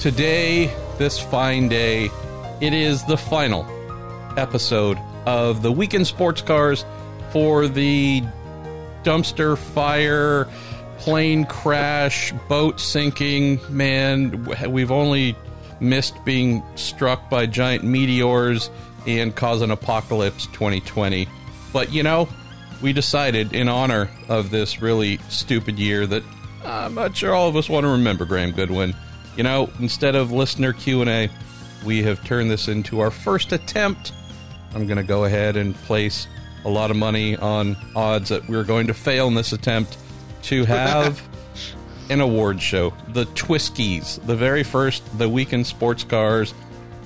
Today, this fine day, it is the final episode of the Week In Sports Cars for the dumpster fire, plane crash, boat sinking. Man, we've only missed being struck by giant meteors and cause an apocalypse 2020. But you know, we decided in honor of this really stupid year that uh, I'm not sure all of us want to remember, Graham Goodwin. You know, instead of listener Q&A, we have turned this into our first attempt. I'm going to go ahead and place a lot of money on odds that we're going to fail in this attempt to have an award show, the TWISCies, the very first the Week In Sports Cars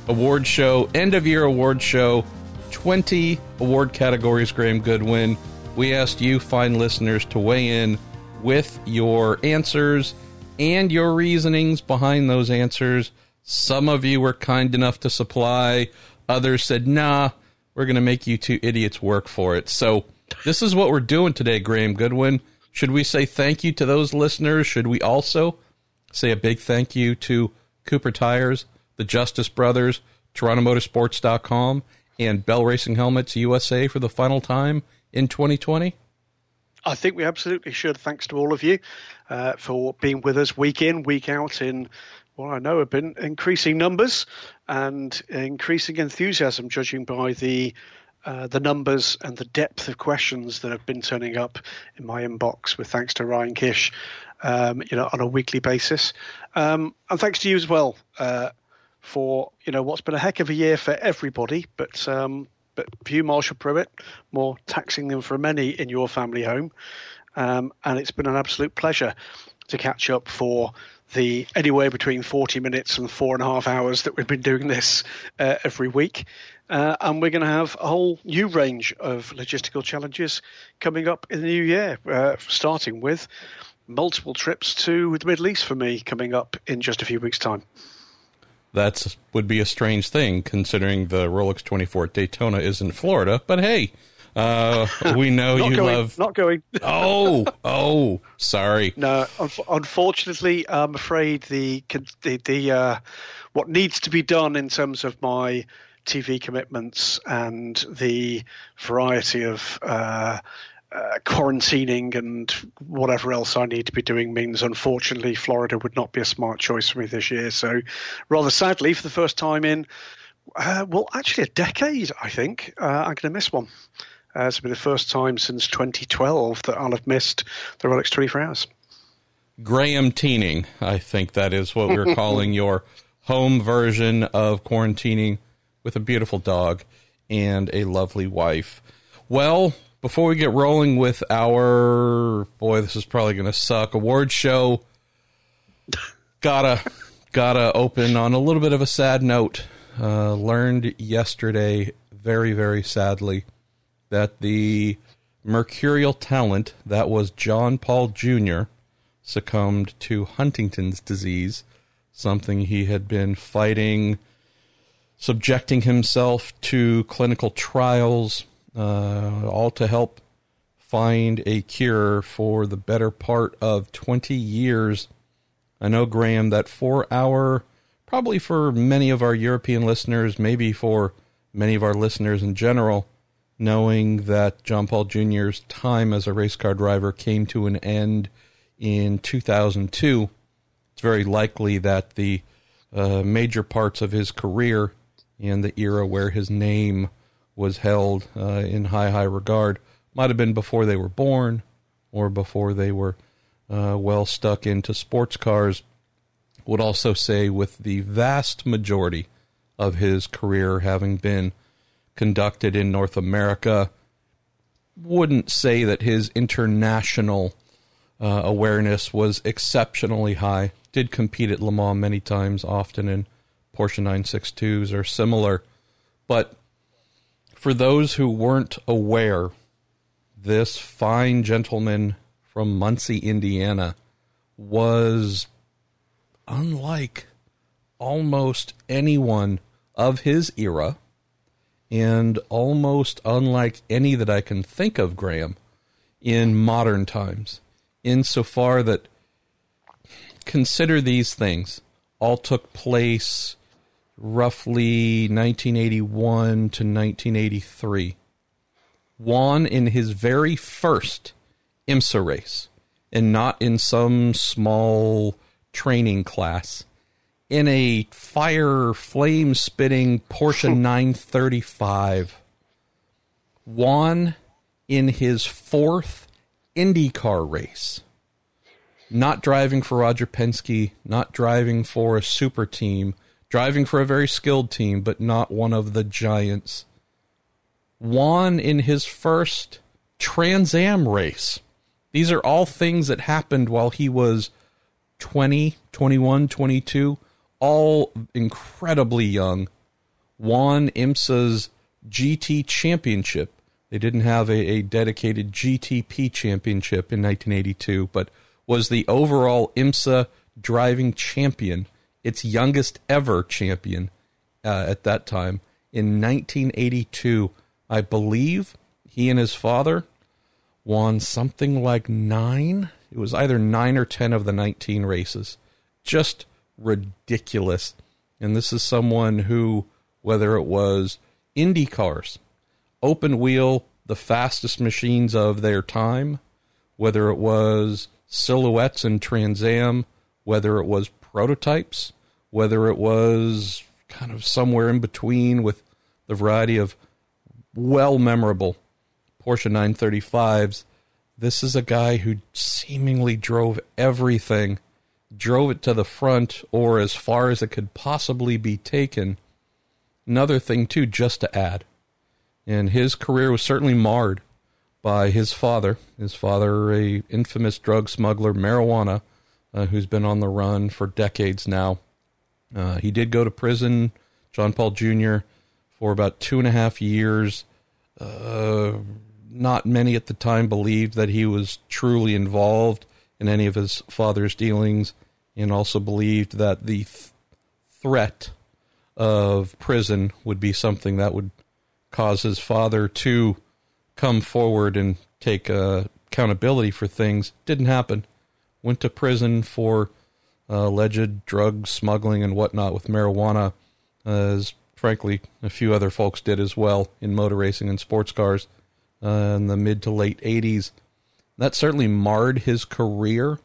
award show, end of year award show, 20 award categories, Graham Goodwin. We asked you, fine listeners, to weigh in with your answers and your reasonings behind those answers. Some of you were kind enough to supply, others said, nah, we're going to make you two idiots work for it. So, this is what we're doing today, Graham Goodwin. Should we say thank you to those listeners? Should we also say a big thank you to Cooper Tires, the Justice Brothers, TorontoMotorsports.com, and Bell Racing Helmets USA for the final time in 2020? I think we absolutely should. Thanks to all of you uh, for being with us week in, week out in what I know have been increasing numbers and increasing enthusiasm, judging by the uh, the numbers and the depth of questions that have been turning up in my inbox. With thanks to Ryan Kish, um, you know, on a weekly basis, um, and thanks to you as well uh, for you know what's been a heck of a year for everybody, but um, but for you, Marshall Pruett, more taxing than for many in your family home, um, and it's been an absolute pleasure to catch up for the anywhere between 40 minutes and four and a half hours that we've been doing this uh, every week. Uh, and we're going to have a whole new range of logistical challenges coming up in the new year, uh, starting with multiple trips to the Middle East for me coming up in just a few weeks' time. That would be a strange thing considering the Rolex 24 Daytona is in Florida. But hey, uh, we know you going, love. Not going. oh, oh, sorry. No, unfortunately, I'm afraid the the, the uh, what needs to be done in terms of my TV commitments and the variety of uh, uh, quarantining and whatever else I need to be doing means, unfortunately, Florida would not be a smart choice for me this year. So, rather sadly, for the first time in, uh, well, actually, a decade, I think, uh, I'm going to miss one. Uh, it's been the first time since 2012 that I'll have missed the Rolex 24 Hours. Graham Teening, I think that is what we're calling your home version of quarantining with a beautiful dog and a lovely wife. Well, before we get rolling with our boy, this is probably going to suck award show. Gotta gotta open on a little bit of a sad note. Uh, learned yesterday, very very sadly, that the mercurial talent that was John Paul Jr. succumbed to Huntington's disease, something he had been fighting subjecting himself to clinical trials, uh, all to help find a cure for the better part of 20 years. I know, Graham, that for our, probably for many of our European listeners, maybe for many of our listeners in general, knowing that John Paul Jr.'s time as a race car driver came to an end in 2002, it's very likely that the uh, major parts of his career in the era where his name was held uh, in high, high regard. Might have been before they were born or before they were uh, well stuck into sports cars. Would also say, with the vast majority of his career having been conducted in North America, wouldn't say that his international uh, awareness was exceptionally high. Did compete at Le Mans many times, often in Porsche 962s or similar. But for those who weren't aware, this fine gentleman from Muncie, Indiana, was unlike almost anyone of his era and almost unlike any that I can think of, Graham, in modern times, insofar that consider these things all took place roughly 1981 to 1983. Won in his very first IMSA race, and not in some small training class. In a fire flame spitting Porsche 935. Won in his fourth IndyCar race. Not driving for Roger Penske, not driving for a super team, driving for a very skilled team, but not one of the giants. Won in his first Trans Am race. These are all things that happened while he was 20, 21, 22, all incredibly young. Won IMSA's GT championship they didn't have a, a dedicated GTP championship in 1982, but was the overall IMSA driving champion, its youngest ever champion uh, at that time. In 1982, I believe he and his father won something like nine. It was either nine or 10 of the 19 races. Just ridiculous. And this is someone who, whether it was Indy cars, open wheel, the fastest machines of their time, whether it was silhouettes and Trans Am, whether it was prototypes, whether it was kind of somewhere in between with the variety of well memorable Porsche 935s. This is a guy who seemingly drove everything, drove it to the front or as far as it could possibly be taken. Another thing, too, just to add and his career was certainly marred by his father. His father, a infamous drug smuggler, marijuana, uh, who's been on the run for decades now. Uh, he did go to prison, John Paul Jr., for about two and a half years. Uh, not many at the time believed that he was truly involved in any of his father's dealings, and also believed that the th- threat of prison would be something that would cause his father to come forward and take uh, accountability for things. Didn't happen. Went to prison for uh, alleged drug smuggling and whatnot with marijuana, as frankly a few other folks did as well in motor racing and sports cars uh, in the mid to late 80s. That certainly marred his career.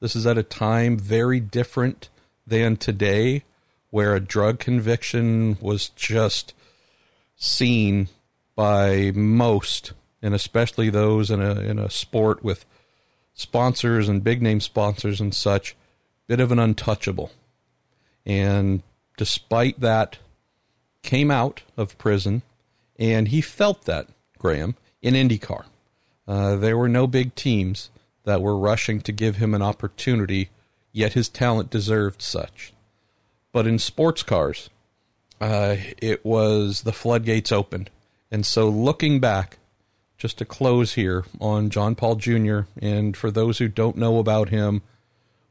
This is at a time very different than today, where a drug conviction was just seen by most, and especially those in a in a sport with sponsors and big name sponsors and such, bit of an untouchable. And despite that, came out of prison, and he felt that Graham in IndyCar. Uh, there were no big teams that were rushing to give him an opportunity, yet his talent deserved such. But in sports cars, uh, it was the floodgates opened. And so looking back, just to close here on John Paul Jr., and for those who don't know about him,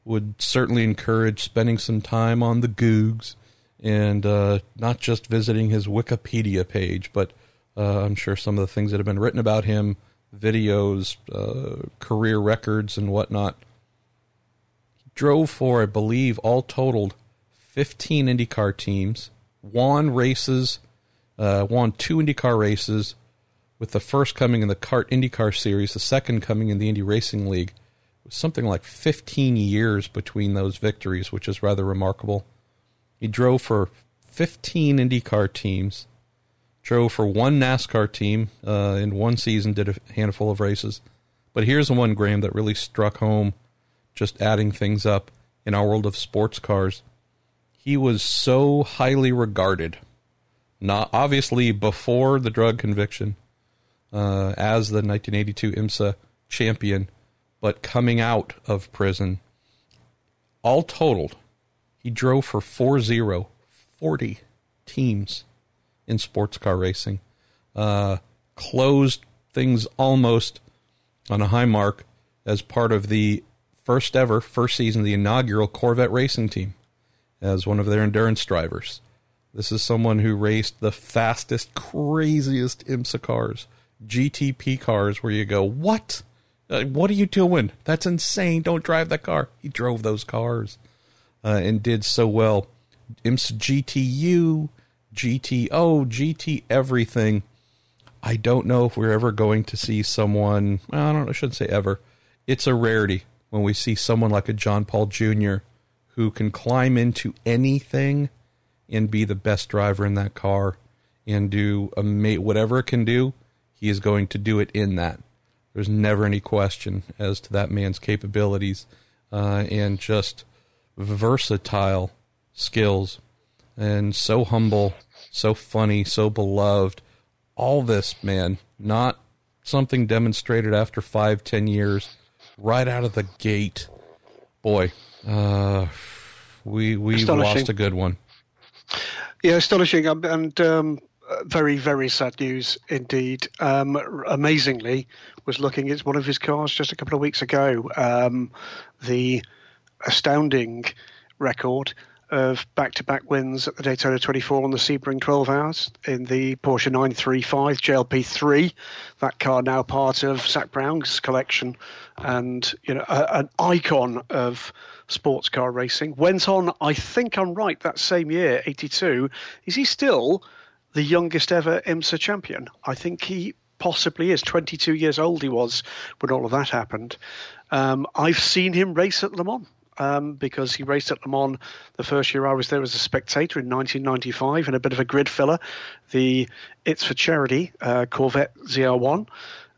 would certainly encourage spending some time on the Googs and uh, not just visiting his Wikipedia page, but uh, I'm sure some of the things that have been written about him, videos, uh, career records, and whatnot. He drove for, I believe, all totaled, 15 IndyCar teams won races, uh, won two IndyCar races, with the first coming in the CART IndyCar Series, the second coming in the Indy Racing League. It was something like 15 years between those victories, which is rather remarkable. He drove for 15 IndyCar teams, drove for one NASCAR team uh, in one season, did a handful of races. But here's the one, Graham, that really struck home, just adding things up in our world of sports cars he was so highly regarded, not obviously before the drug conviction, uh, as the 1982 IMSA champion, but coming out of prison. All totaled, he drove for 4 40 teams in sports car racing. Uh, closed things almost on a high mark as part of the first ever, first season, of the inaugural Corvette racing team as one of their endurance drivers. This is someone who raced the fastest, craziest IMSA cars, GTP cars, where you go, What? Uh, what are you doing? That's insane. Don't drive that car. He drove those cars. uh, and did so well. IMSA GTU, GTO, GT everything. I don't know if we're ever going to see someone. I don't. I shouldn't say ever. It's a rarity when we see someone like a John Paul Jr. who can climb into anything and be the best driver in that car and do a mate whatever it can do. He is going to do it in that. There's never any question as to that man's capabilities uh, and just versatile skills and so humble, so funny, so beloved. All this, man, not something demonstrated after five, ten years, right out of the gate. Boy, uh, we we lost a good one. Yeah, astonishing, um, and um, very very sad news indeed. Um, amazingly, was looking at one of his cars just a couple of weeks ago. Um, the astounding record of back-to-back wins at the Daytona 24 on the Sebring 12 Hours in the Porsche 935 JLP3. That car now part of Zak Brown's collection, and you know a, an icon of sports car racing. Went on, I think I'm right, that same year, 82. Is he still the youngest ever IMSA champion? I think he possibly is. 22 years old he was when all of that happened. Um, I've seen him race at Le Mans um, because he raced at Le Mans the first year I was there as a spectator in 1995 in a bit of a grid filler, the It's for Charity uh, Corvette ZR1.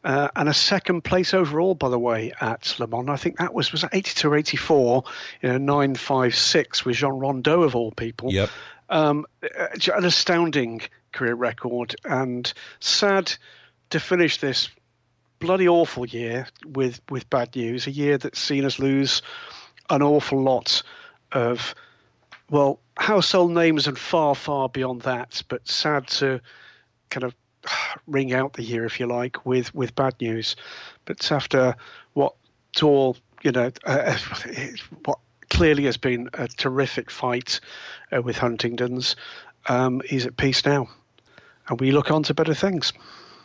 Uh, and a second place overall, by the way, at Le Mans. I think that was was 82 or 84 in a 956 with Jean Rondeau of all people. Yep. Um, uh, an astounding career record and sad to finish this bloody awful year with with bad news. A year that's seen us lose an awful lot of, well, household names and far, far beyond that, but sad to kind of ring out the year, if you like, with, with bad news. But after what to all, you know, uh, what clearly has been a terrific fight uh, with Huntington's, um, he's at peace now. And we look on to better things.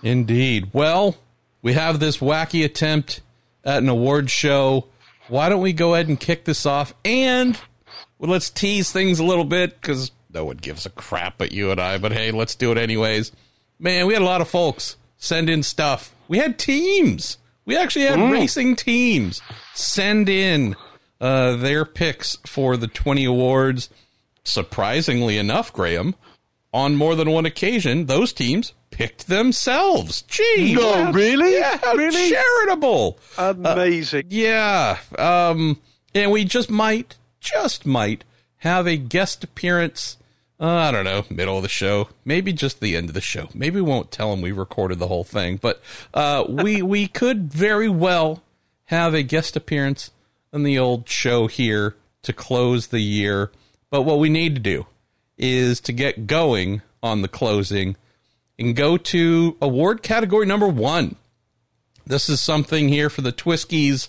Indeed. Well, we have this wacky attempt at an award show why don't we go ahead and kick this off? And well, let's tease things a little bit because no one gives a crap but you and I. But hey, let's do it anyways. Man, we had a lot of folks send in stuff. We had teams. We actually had mm. racing teams send in uh, their picks for the 20 awards. Surprisingly enough, Graham, on more than one occasion, those teams picked themselves. Gee, no, really? Yeah, really charitable. Amazing. Uh, yeah, um, and we just might, just might have a guest appearance. Uh, I don't know, middle of the show, maybe just the end of the show. Maybe we won't tell them we recorded the whole thing, but uh, we we could very well have a guest appearance on the old show here to close the year. But what we need to do is to get going on the closing and go to award category number one. This is something here for the TWISCies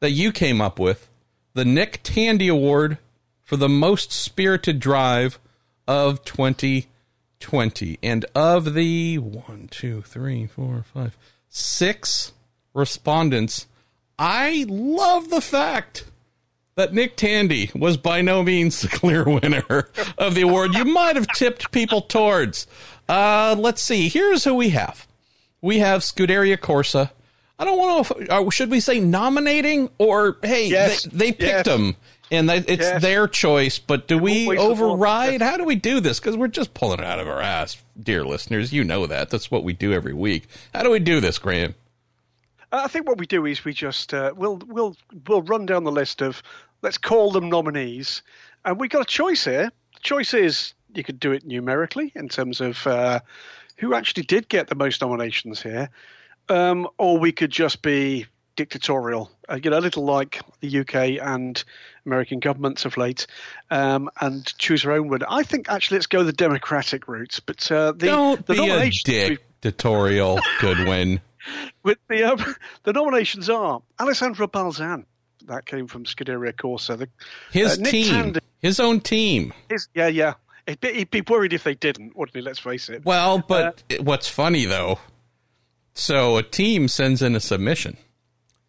that you came up with the Nick Tandy Award for the most spirited drive of 2020. And of the one, two, three, four, five, six respondents, I love the fact that Nick Tandy was by no means the clear winner of the award. You might have tipped people towards. Uh, let's see. Here's who we have. We have Scuderia Corsa. I don't want to. Uh, should we say nominating or hey, yes. they, they, picked yes. them and they, it's yes. their choice. But do we override? How do we do this? Because we're just pulling it out of our ass, dear listeners. You know that. That's what we do every week. How do we do this, Graham? I think what we do is we just uh, we'll we'll we'll run down the list of let's call them nominees, and we got a choice here. The choice is you could do it numerically in terms of uh, who actually did get the most nominations here, um, or we could just be dictatorial, uh, you know, a little like the UK and American governments of late, um, and choose our own winner. I think actually let's go the democratic route. But uh, the don't the be a dictatorial, Goodwin. With the um, the nominations are Alessandro Balzan. That came from Scuderia Corsa. The, his uh, team, Tandy, his own team. His, yeah, yeah. He'd be, he'd be, worried if they didn't, wouldn't he? Let's face it. Well, but uh, what's funny though, so a team sends in a submission.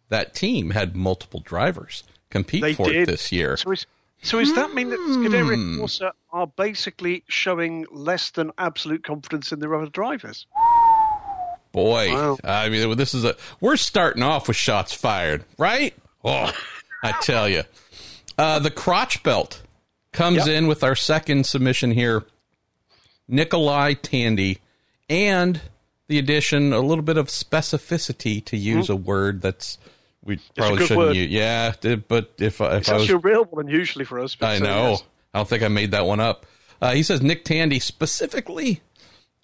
That team had multiple drivers compete for did. it this year. So So does that mean that Scuderia Corsa are basically showing less than absolute confidence in their other drivers? Boy, Wow. I mean, this is a we're starting off with shots fired, right? Oh, I tell you, uh, the crotch belt comes Yep. in with our second submission here. Nikolai Tandy, and the addition a little bit of specificity to use a word that's we probably shouldn't word. use. Yeah, but if I- if It's I was a real one usually for us. I so, know. yes. I don't think I made that one up. Uh, he says Nick Tandy specifically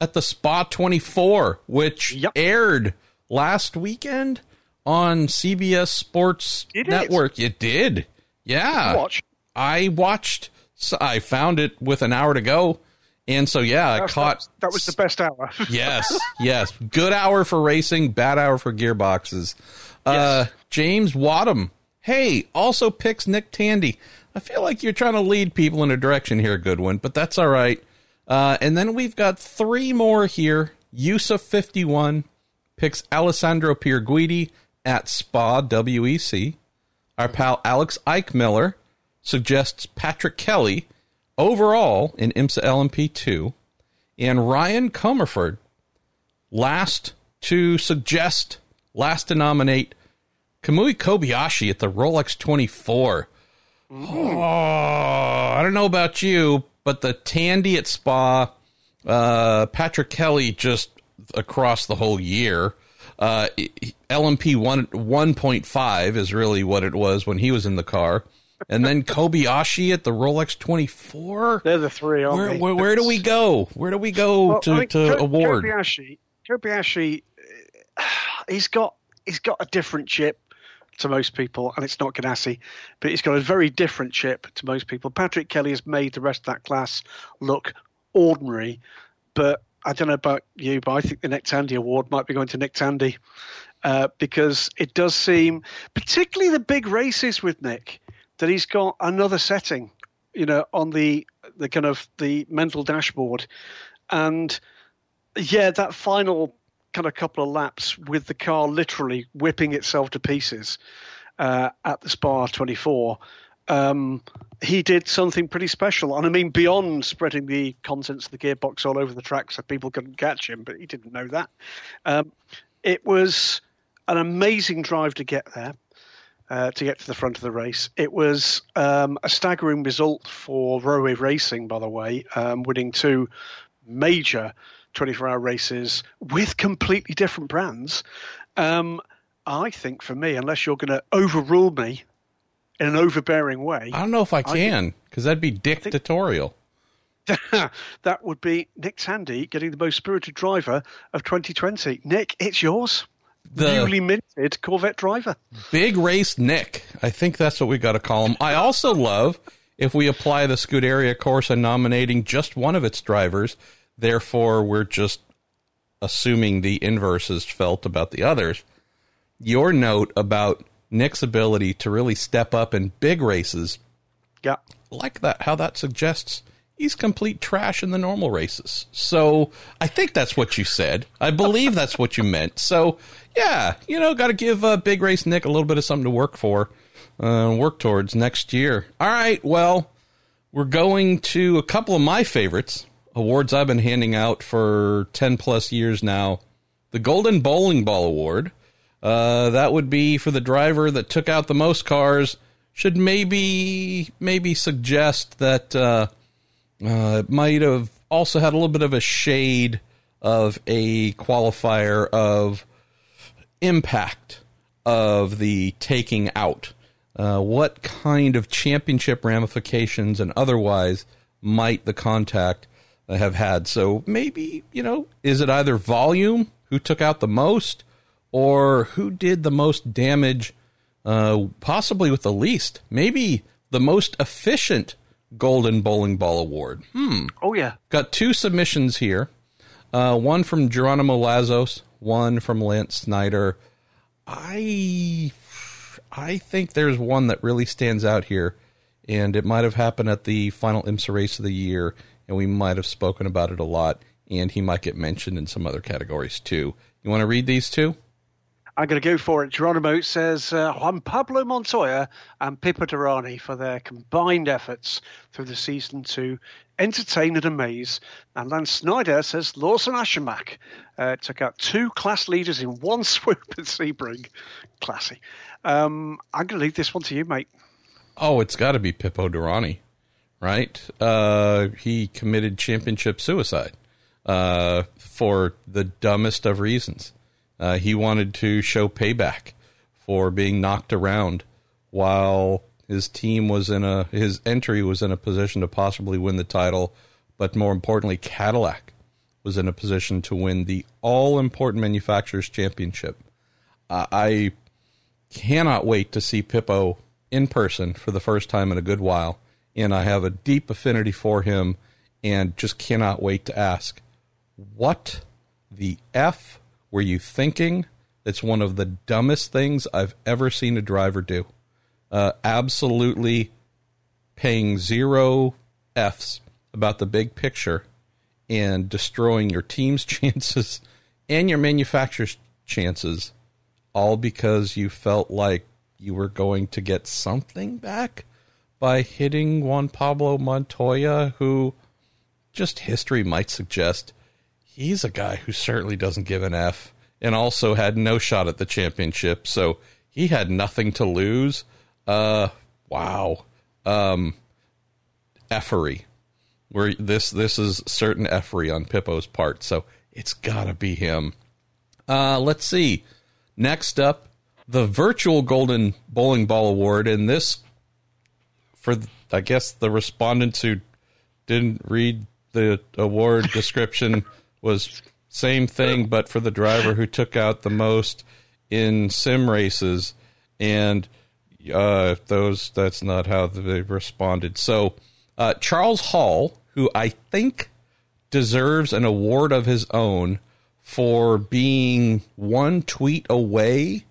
at the Spa 24, which Yep. aired last weekend on CBS Sports It is. Network. It did. Yeah. Watch. I watched, so I found it with an hour to go. And so, yeah, I That, caught. that was the best hour. Yes, yes. Good hour for racing, bad hour for gearboxes. Uh, James Wadham, hey, also picks Nick Tandy. I feel like you're trying to lead people in a direction here, Goodwin, but that's all right. Uh, and then we've got three more here. Yusuf 51 picks Alessandro Pierguidi at Spa WEC. Our pal Alex Eichmiller suggests Patrick Kelly overall in IMSA LMP2. And Ryan Comerford, last to suggest, last to nominate Kamui Kobayashi at the Rolex 24. Oh, I don't know about you, but the Tandy at Spa, uh, Patrick Kelly just across the whole year. Uh, LMP one one point five is really what it was when he was in the car, and then Kobayashi at the Rolex twenty four. They're the three, aren't Where, they? where where do we go? Where do we go Well, to, I think to Ko- award? Kobayashi, Kobayashi, he's got he's got a different chip to most people, and it's not Ganassi, but he's got a very different chip to most people. Patrick Kelly has made the rest of that class look ordinary, but I don't know about you, but I think the Nick Tandy Award might be going to Nick Tandy uh, because it does seem, particularly the big races with Nick, that he's got another setting, you know, on the the kind of the mental dashboard, and yeah, that final kind of couple of laps with the car literally whipping itself to pieces uh, at the Spa 24. Um, he did something pretty special, and I mean beyond spreading the contents of the gearbox all over the track so people couldn't catch him, but he didn't know that. Um, it was an amazing drive to get there. Uh, to get to the front of the race. It was um, a staggering result for Rowe Racing, by the way, um, winning two major 24 hour races with completely different brands. Um, I think for me, unless you're going to overrule me in an overbearing way, I don't know if I can because that'd be dictatorial. that would be Nick Tandy getting the most spirited driver of 2020. Nick, it's yours. The- Newly minted Corvette driver. Big Race Nick. I think that's what we got to call him. I also love if we apply the Scuderia Corsa nominating just one of its drivers. Therefore, we're just assuming the inverse is felt about the others. Your note about Nick's ability to really step up in big races, Yeah. like that, how that suggests he's complete trash in the normal races. So I think that's what you said. I believe that's what you meant. So yeah, you know, got to give uh, Big Race Nick a little bit of something to work for, uh, work towards next year. All right, well, we're going to a couple of my favorites awards I've been handing out for ten plus years now. The Golden Bowling Ball Award. Uh, that would be for the driver that took out the most cars. Should maybe maybe suggest that uh, it might have also had a little bit of a shade of a qualifier of impact of the taking out. Uh, what kind of championship ramifications and otherwise might the contact have had? So maybe, you know, is it either volume, who took out the most, or who did the most damage, uh, possibly with the least? Maybe the most efficient Golden Bowling Ball Award. Hmm. Oh, yeah. Got two submissions here. Uh, one from Geronimo Lazos, one from Lance Snyder. I I think there's one that really stands out here, and it might have happened at the final IMSA race of the year, and we might have spoken about it a lot, and he might get mentioned in some other categories too. You want to read these two? I'm going to go for it. Geronimo says uh, Juan Pablo Montoya and Pipo Derani for their combined efforts through the season to entertain and amaze. And Lance Snyder says Lawson Aschenbach uh, took out two class leaders in one swoop at Sebring. Classy. Um, I'm going to leave this one to you, mate. Oh, it's got to be Pipo Derani, right? Uh, he committed championship suicide uh, for the dumbest of reasons. Uh, he wanted to show payback for being knocked around while his team was in a his entry was in a position to possibly win the title, but more importantly, Cadillac was in a position to win the all important manufacturers championship. Uh, I cannot wait to see Pipo in person for the first time in a good while, and I have a deep affinity for him, and just cannot wait to ask, what the f were you thinking? It's one of the dumbest things I've ever seen a driver do. Uh, absolutely paying zero F's about the big picture and destroying your team's chances and your manufacturer's chances, all because you felt like you were going to get something back by hitting Juan Pablo Montoya, who just history might suggest he's a guy who certainly doesn't give an F and also had no shot at the championship. So he had nothing to lose. Uh, wow. Um, effery. Where this this is certain effery on Pipo's part. So it's gotta be him. Uh, let's see. Next up, the virtual Golden Bowling Ball Award, and this for I guess the respondents who didn't read the award description was same thing, but for the driver who took out the most in sim races, and uh, those that's not how they responded. So uh, Charles Hall, who I think deserves an award of his own for being one tweet away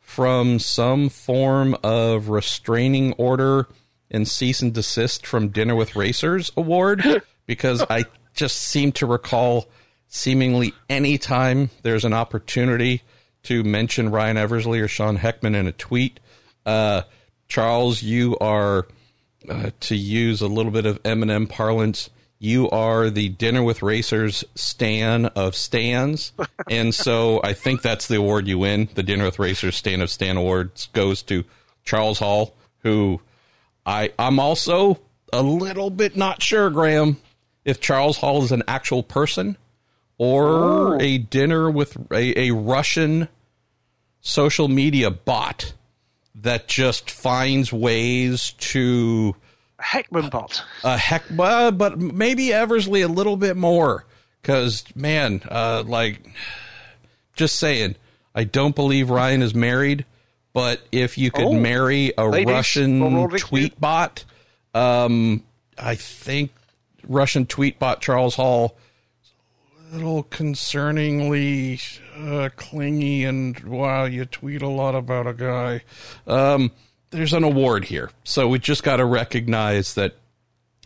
from some form of restraining order and cease and desist from Dinner with Racers award because I just seem to recall seemingly anytime there's an opportunity to mention Ryan Eversley or Sean Heckman in a tweet. Uh, Charles, you are, uh, to use a little bit of Eminem parlance, you are the Dinner with Racers Stan of Stans. and so I think that's the award you win. The Dinner with Racers Stan of Stan Awards goes to Charles Hall, who I, I'm also a little bit not sure, Graham, if Charles Hall is an actual person or oh. a dinner with a, a Russian social media bot that just finds ways to Heckman bot. A heck, but maybe Eversley a little bit more because man, uh, like, just saying, I don't believe Ryan is married, but if you could oh, marry a ladies, Russian tweet bot, um, I think Russian tweet bot Charles Hall little concerningly uh, clingy and wow, you tweet a lot about a guy. Um, there's an award here. So we just got to recognize that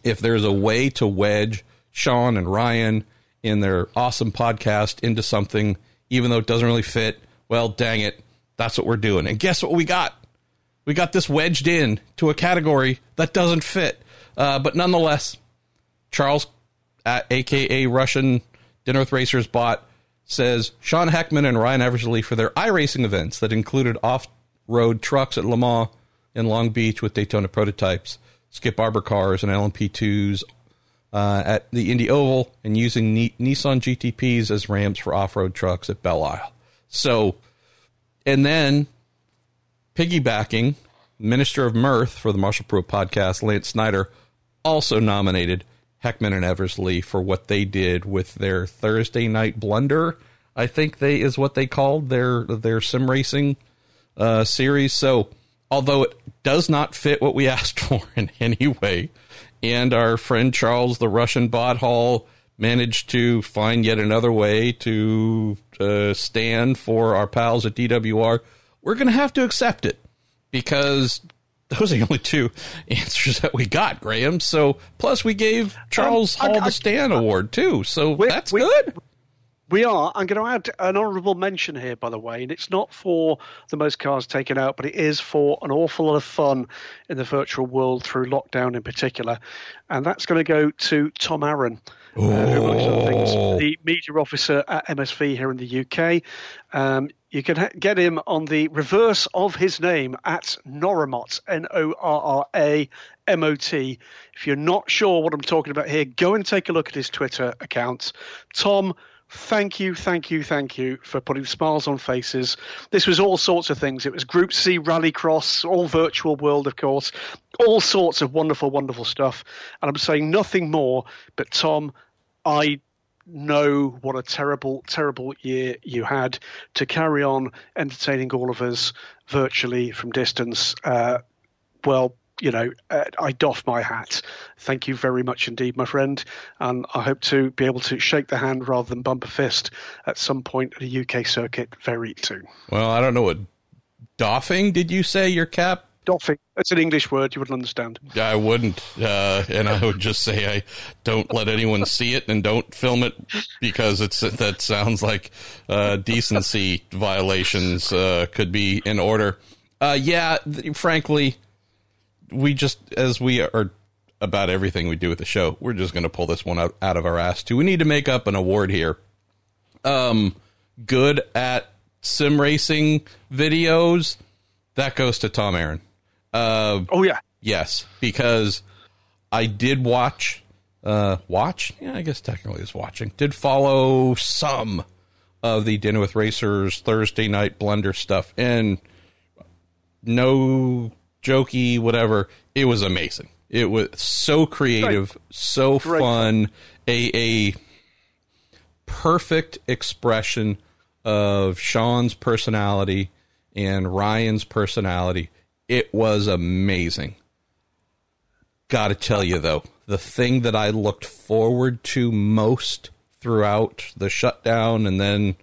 if there's a way to wedge Sean and Ryan in their awesome podcast into something, even though it doesn't really fit, well, dang it, that's what we're doing. And guess what we got? We got this wedged in to a category that doesn't fit. Uh, but nonetheless, Charles, uh, aka Russian Dinner with Racers bot says Sean Heckman and Ryan Eversley for their iRacing events that included off road trucks at Le Mans in Long Beach with Daytona prototypes, Skip Barber cars, and LMP2s uh, at the Indy Oval, and using Ni- Nissan GTPs as ramps for off road trucks at Belle Isle. So, and then piggybacking, Minister of Mirth for the Marshall Pruett podcast, Lance Snyder, also nominated Heckman and Eversley for what they did with their Thursday night blunder. I think they is what they called their their sim racing uh, series. So although it does not fit what we asked for in any way, and our friend Charles, the Russian bot hall, managed to find yet another way to uh, stand for our pals at DWR, we're going to have to accept it because those are the only two answers that we got, Graham. So plus we gave Charles um, Hall I, I, the Stan I, Award too. So we, that's we, good. We are. I'm going to add an honourable mention here, by the way, and it's not for the most cars taken out, but it is for an awful lot of fun in the virtual world through lockdown in particular. And that's going to go to Tom Arron, uh, who amongst other things, the media officer at MSV here in the UK. Um, you can ha- get him on the reverse of his name at Norramot, N O R R A M O T. If you're not sure what I'm talking about here, go and take a look at his Twitter account. Tom thank you, thank you, thank you for putting smiles on faces. This was all sorts of things. It was Group C Rallycross, all virtual world, of course, all sorts of wonderful, wonderful stuff. And I'm saying nothing more, but Tom, I know what a terrible, terrible year you had to carry on entertaining all of us virtually from distance. Uh, well, you know, uh, I doff my hat. Thank you very much indeed, my friend. And I hope to be able to shake the hand rather than bump a fist at some point at a UK circuit very soon. Well, I don't know what doffing did you say your cap? Doffing. It's an English word you wouldn't understand. Yeah, I wouldn't. Uh, and I would just say I don't let anyone see it and don't film it because it's that sounds like uh, decency violations uh, could be in order. Uh, yeah, th- frankly, we just as we are about everything we do with the show, we're just going to pull this one out, out of our ass too. We need to make up an award here. Um, good at sim racing videos. That goes to Tom Arron. Uh, oh yeah, yes, because I did watch. Uh, watch? Yeah, I guess technically it's watching. Did follow some of the Dinner with Racers Thursday night blender stuff, and no jokey, whatever. It was amazing. It was so creative, right. so fun, a a perfect expression of Sean's personality and Ryan's personality. It was amazing. Got to tell you though, the thing that I looked forward to most throughout the shutdown and then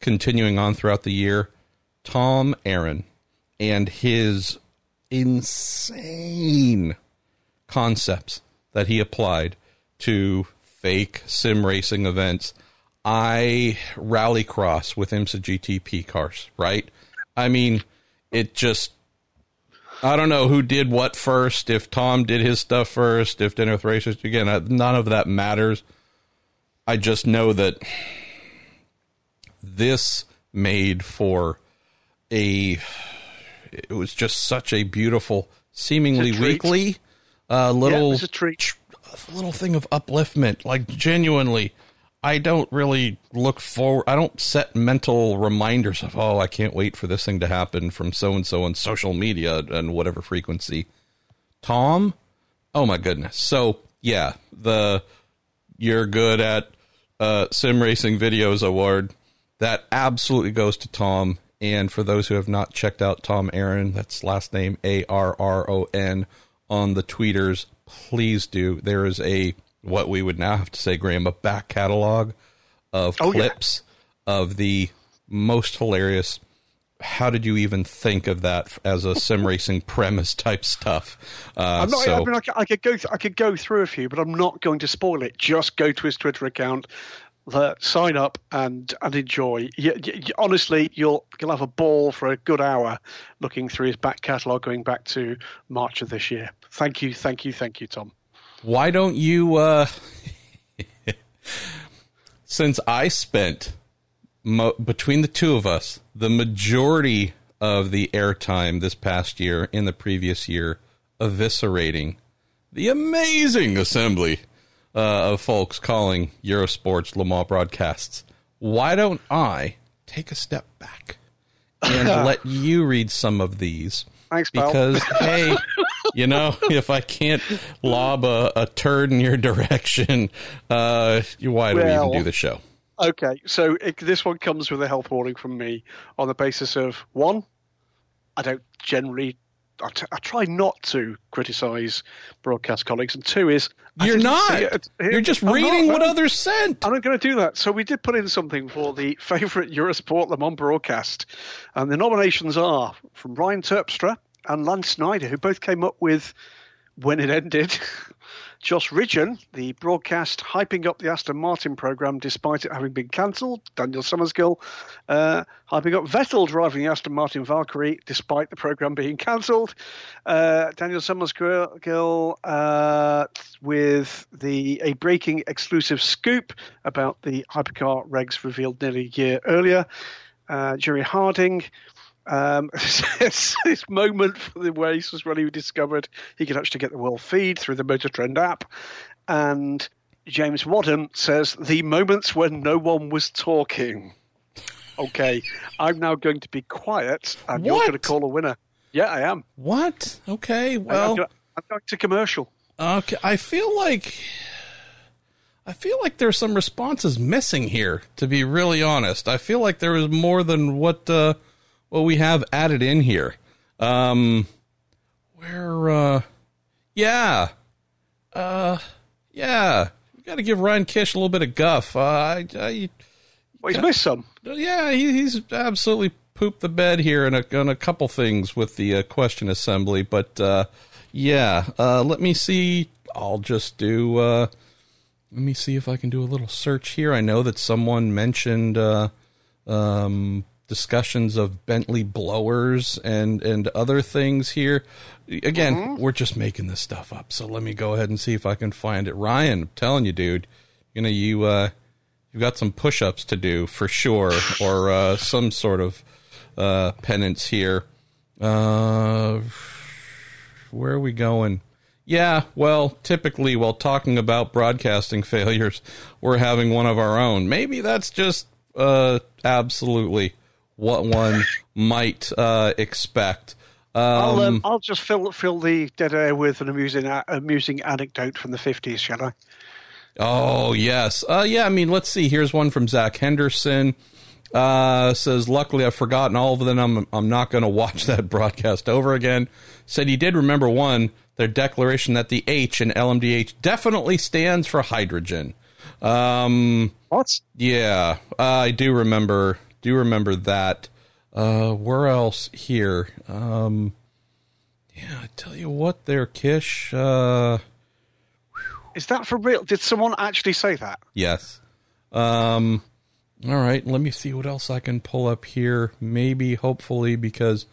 continuing on throughout the year, Tom Arron and his insane concepts that he applied to fake sim racing events. I rallycross with IMSA GTP cars, right? I mean, it just I don't know who did what first. If Tom did his stuff first, if Dinner with Racers again, none of that matters. I just know that this made for a it was just such a beautiful, seemingly a weekly, uh, little yeah, little thing of upliftment. Like genuinely, I don't really look forward. I don't set mental reminders of oh, I can't wait for this thing to happen from so and so on social media and whatever frequency. Tom, oh my goodness. So yeah, the you're good at uh, sim racing videos award that absolutely goes to Tom and for those who have not checked out Tom Arron, that's last name A R R O N on the tweeters, please do. There is a what we would now have to say, Graham, a back catalog of oh, clips yeah. of the most hilarious. How did you even think of that as a sim racing premise type stuff? Uh, I'm not, so, I, mean, I, could, I could go. Th- I could go through a few, but I'm not going to spoil it. Just go to his Twitter account, that sign up and and enjoy. You, you, honestly, you'll you'll have a ball for a good hour looking through his back catalogue going back to March of this year. Thank you, thank you, thank you, Tom. Why don't you? Uh, since I spent mo- between the two of us the majority of the airtime this past year in the previous year eviscerating the amazing assembly uh, of folks calling Eurosport's Le Mans broadcasts. Why don't I take a step back and let you read some of these? Thanks, because hey, you know, if I can't lob a, a turd in your direction, uh, why do well, we even do the show? Okay, so it, this one comes with a health warning from me on the basis of one, I don't generally I, t- I try not to criticize broadcast colleagues, and two is you're not. You're just I'm reading not, what others sent. I'm not going to do that. So we did put in something for the favourite Eurosport Le Mans broadcast, and the nominations are from Ryan Terpstra and Lance Snyder, who both came up with when it ended. Josh Ridgeon, the broadcast hyping up the Aston Martin program despite it having been cancelled. Daniel Summerskill, uh, hyping up Vettel driving the Aston Martin Valkyrie despite the program being cancelled. Uh, Daniel Summerskill uh, with the a breaking exclusive scoop about the hypercar regs revealed nearly a year earlier. Uh, Jerry Harding um, this moment for the race was when he discovered he could actually get the world feed through the Motor Trend app. And James Wadham says the moments when no one was talking. Okay, I'm now going to be quiet, and What? you're going to call a winner. Yeah, I am. What? Okay, I'm, well, I'm going to commercial. okay. I feel like I feel like there's some responses missing here. To be really honest, I feel like there is more than what uh, what we have added in here. Um, where? Uh, yeah, uh, yeah. We got to give Ryan Kish a little bit of guff. Uh, I, I Well, he's missed some. yeah, he, he's absolutely pooped the bed here on a, on a couple things with the uh, question assembly. But uh, yeah, uh, let me see. I'll just do. Uh, let me see if I can do a little search here. I know that someone mentioned uh, um, discussions of Bentley blowers and and other things here. Again, we're just making this stuff up. So let me go ahead and see if I can find it. Ryan, I'm telling you, dude, you know you. Uh, you've got some push-ups to do for sure, or uh, some sort of uh, penance here. Uh, where are we going? Yeah, well, typically while talking about broadcasting failures, we're having one of our own. Maybe that's just uh, absolutely what one might uh, expect. I'll, Um, um, I'll just fill fill the dead air with an amusing amusing anecdote from the 50s, shall I? Oh yes, uh, yeah. I mean, let's see. Here's one from Zach Henderson. Uh, says, luckily I've forgotten all of them. I'm I'm not going to watch that broadcast over again. Said he did remember one. Their declaration that the H in LMDH definitely stands for hydrogen. Um, What? yeah, uh, I do remember. Do remember that. Uh, where else here? Um, yeah, I tell you what, there, Kish. Uh, Is that for real? Did someone actually say that? Yes. Um, all right. Let me see what else I can pull up here. Maybe, hopefully, because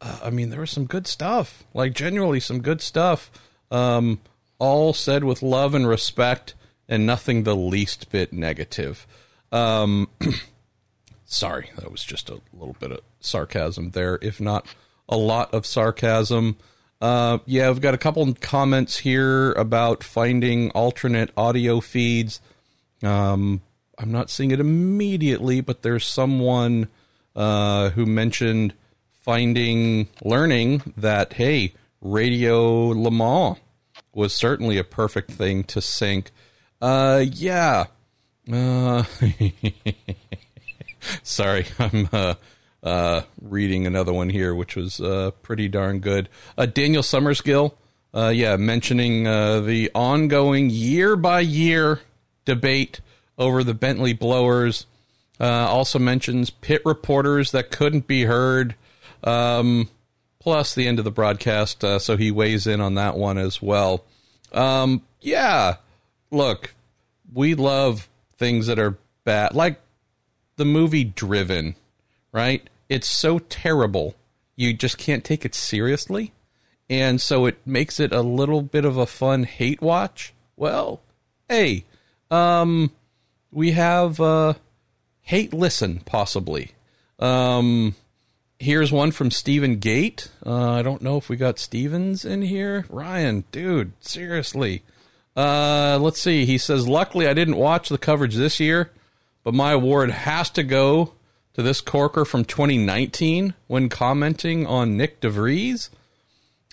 uh, I mean there was some good stuff. Like genuinely some good stuff. Um, all said with love and respect, and nothing the least bit negative. Um, sorry, that was just a little bit of sarcasm there, if not a lot of sarcasm. Uh, yeah, I've got a couple comments here about finding alternate audio feeds. Um, I'm not seeing it immediately, but there's someone uh, who mentioned finding, learning that, hey, Radio Le Mans was certainly a perfect thing to sync. Uh, yeah. Uh, sorry, I'm uh, uh, reading another one here, which was uh, pretty darn good. Uh, Daniel Summersgill, uh, yeah, mentioning uh, the ongoing year by year debate over the Bentley blowers. Also mentions pit reporters that couldn't be heard. Um, plus the end of the broadcast, so he weighs in on that one as well. Um, yeah, look, we love things that are bad, like the movie Driven, right? It's so terrible, you just can't take it seriously. And so it makes it a little bit of a fun hate watch. Well, hey, um, we have uh, hate listen, possibly. Um, here's one from Stephen Gate. Uh, I don't know if we got Stevens in here. Ryan, dude, seriously. Uh, let's see. He says, Luckily, I didn't watch the coverage this year, but my award has to go to this Corker from 2019 when commenting on Nyck de Vries,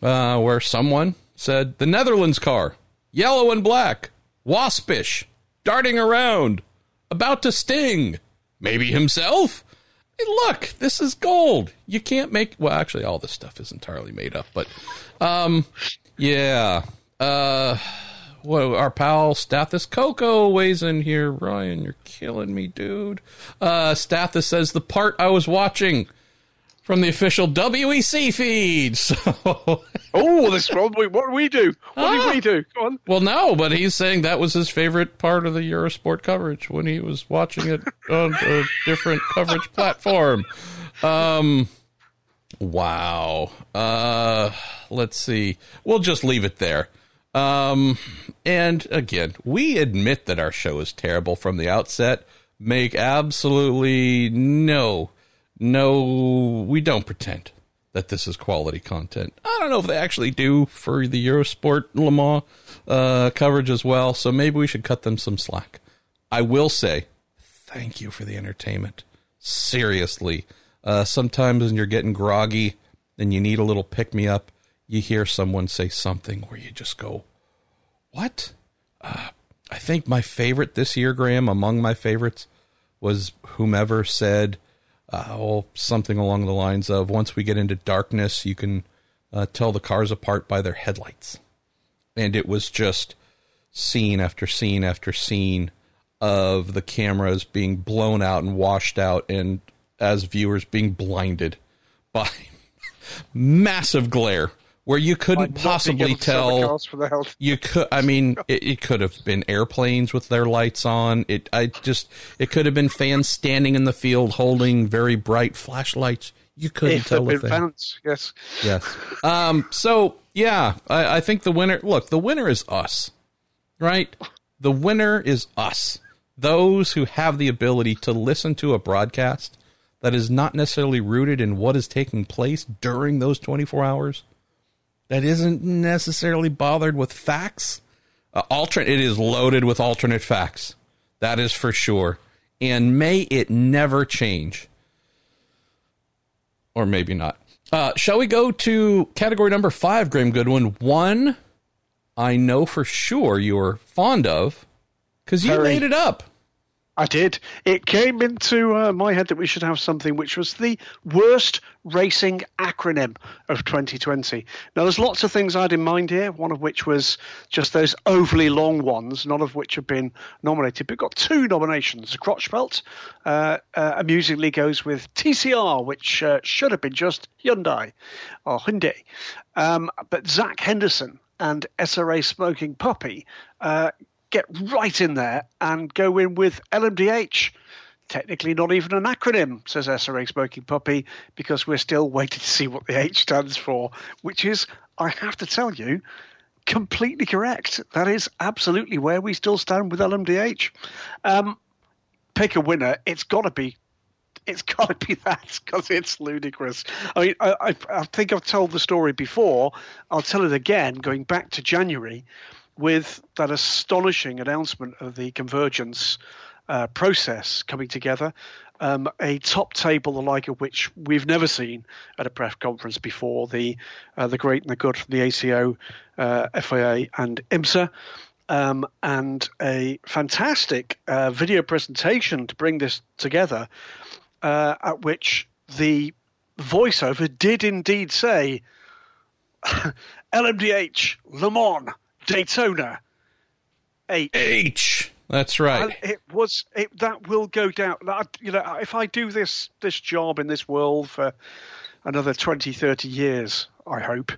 uh, where someone said, The Netherlands car, yellow and black, waspish, darting around, about to sting. Maybe himself? Hey, look, this is gold. You can't make. Well, actually, all this stuff is entirely made up. But, um, yeah. Uh, what our pal Stathis Coco weighs in here. Ryan, you're killing me, dude. Uh, Stathis says the part I was watching from the official WEC feed. So, oh, this one. What do we do? What Ah. did we do? Go on. well, no, but he's saying that was his favorite part of the Eurosport coverage when he was watching it on a different coverage platform. Um, wow. Uh, let's see. We'll just leave it there. Um, and again, we admit that our show is terrible from the outset. Make absolutely no, no, we don't pretend that this is quality content. I don't know if they actually do for the Eurosport Le Mans uh, coverage as well. So maybe we should cut them some slack. I will say thank you for the entertainment. Seriously, uh, sometimes when you're getting groggy and you need a little pick me up, you hear someone say something where you just go, "What?" Uh, I think my favorite this year, Graham, among my favorites, was whomever said, uh, oh, something along the lines of, "Once we get into darkness, you can uh, tell the cars apart by their headlights," and it was just scene after scene after scene of the cameras being blown out and washed out, and as viewers being blinded by massive glare where you couldn't possibly able to sell the tell for the health. you could i mean it, it could have been airplanes with their lights on. It i just it could have been fans standing in the field holding very bright flashlights. You couldn't If tell a thing. fans, yes. yes. Um so yeah I, I think the winner look the winner is us right? The winner is us. Those who have the ability to listen to a broadcast that is not necessarily rooted in what is taking place during those 24 hours that isn't necessarily bothered with facts. Uh, alternate it is loaded with alternate facts. That is for sure. And may it never change. Or maybe not. Uh, shall we go to category number five graham goodwin? One i know for sure you're fond of because you Very. made it up I did. It came into uh, my head that we should have something which was the worst racing acronym of 2020. Now, there's lots of things I had in mind here, one of which was just those overly long ones, none of which have been nominated. But got two nominations. The crotch belt uh, uh, amusingly goes with TCR, which uh, should have been just Hyundai or Hyundai. Um, but Zach Henderson and SRA Smoking Puppy uh, get right in there and go in with LMDH. Technically, not even an acronym, says SRA Smoking Puppy, because we're still waiting to see what the H stands for, which is, I have to tell you, completely correct. That is absolutely where we still stand with LMDH. Um, pick a winner. It's got to be it's got to be that because it's ludicrous. I mean, I, I, I think I've told the story before. I'll tell it again, going back to January, with that astonishing announcement of the convergence uh, process coming together. Um, a top table, the like of which we've never seen at a press conference before. The uh, the great and the good from the ACO, uh, FIA, and IMSA. Um, and a fantastic uh, video presentation to bring this together, uh, at which the voiceover did indeed say LMDH, Le Mans, Daytona, H. h that's right And it was it that will go down. You know, if I do this this job in this world for another 20, 30 years, I hope,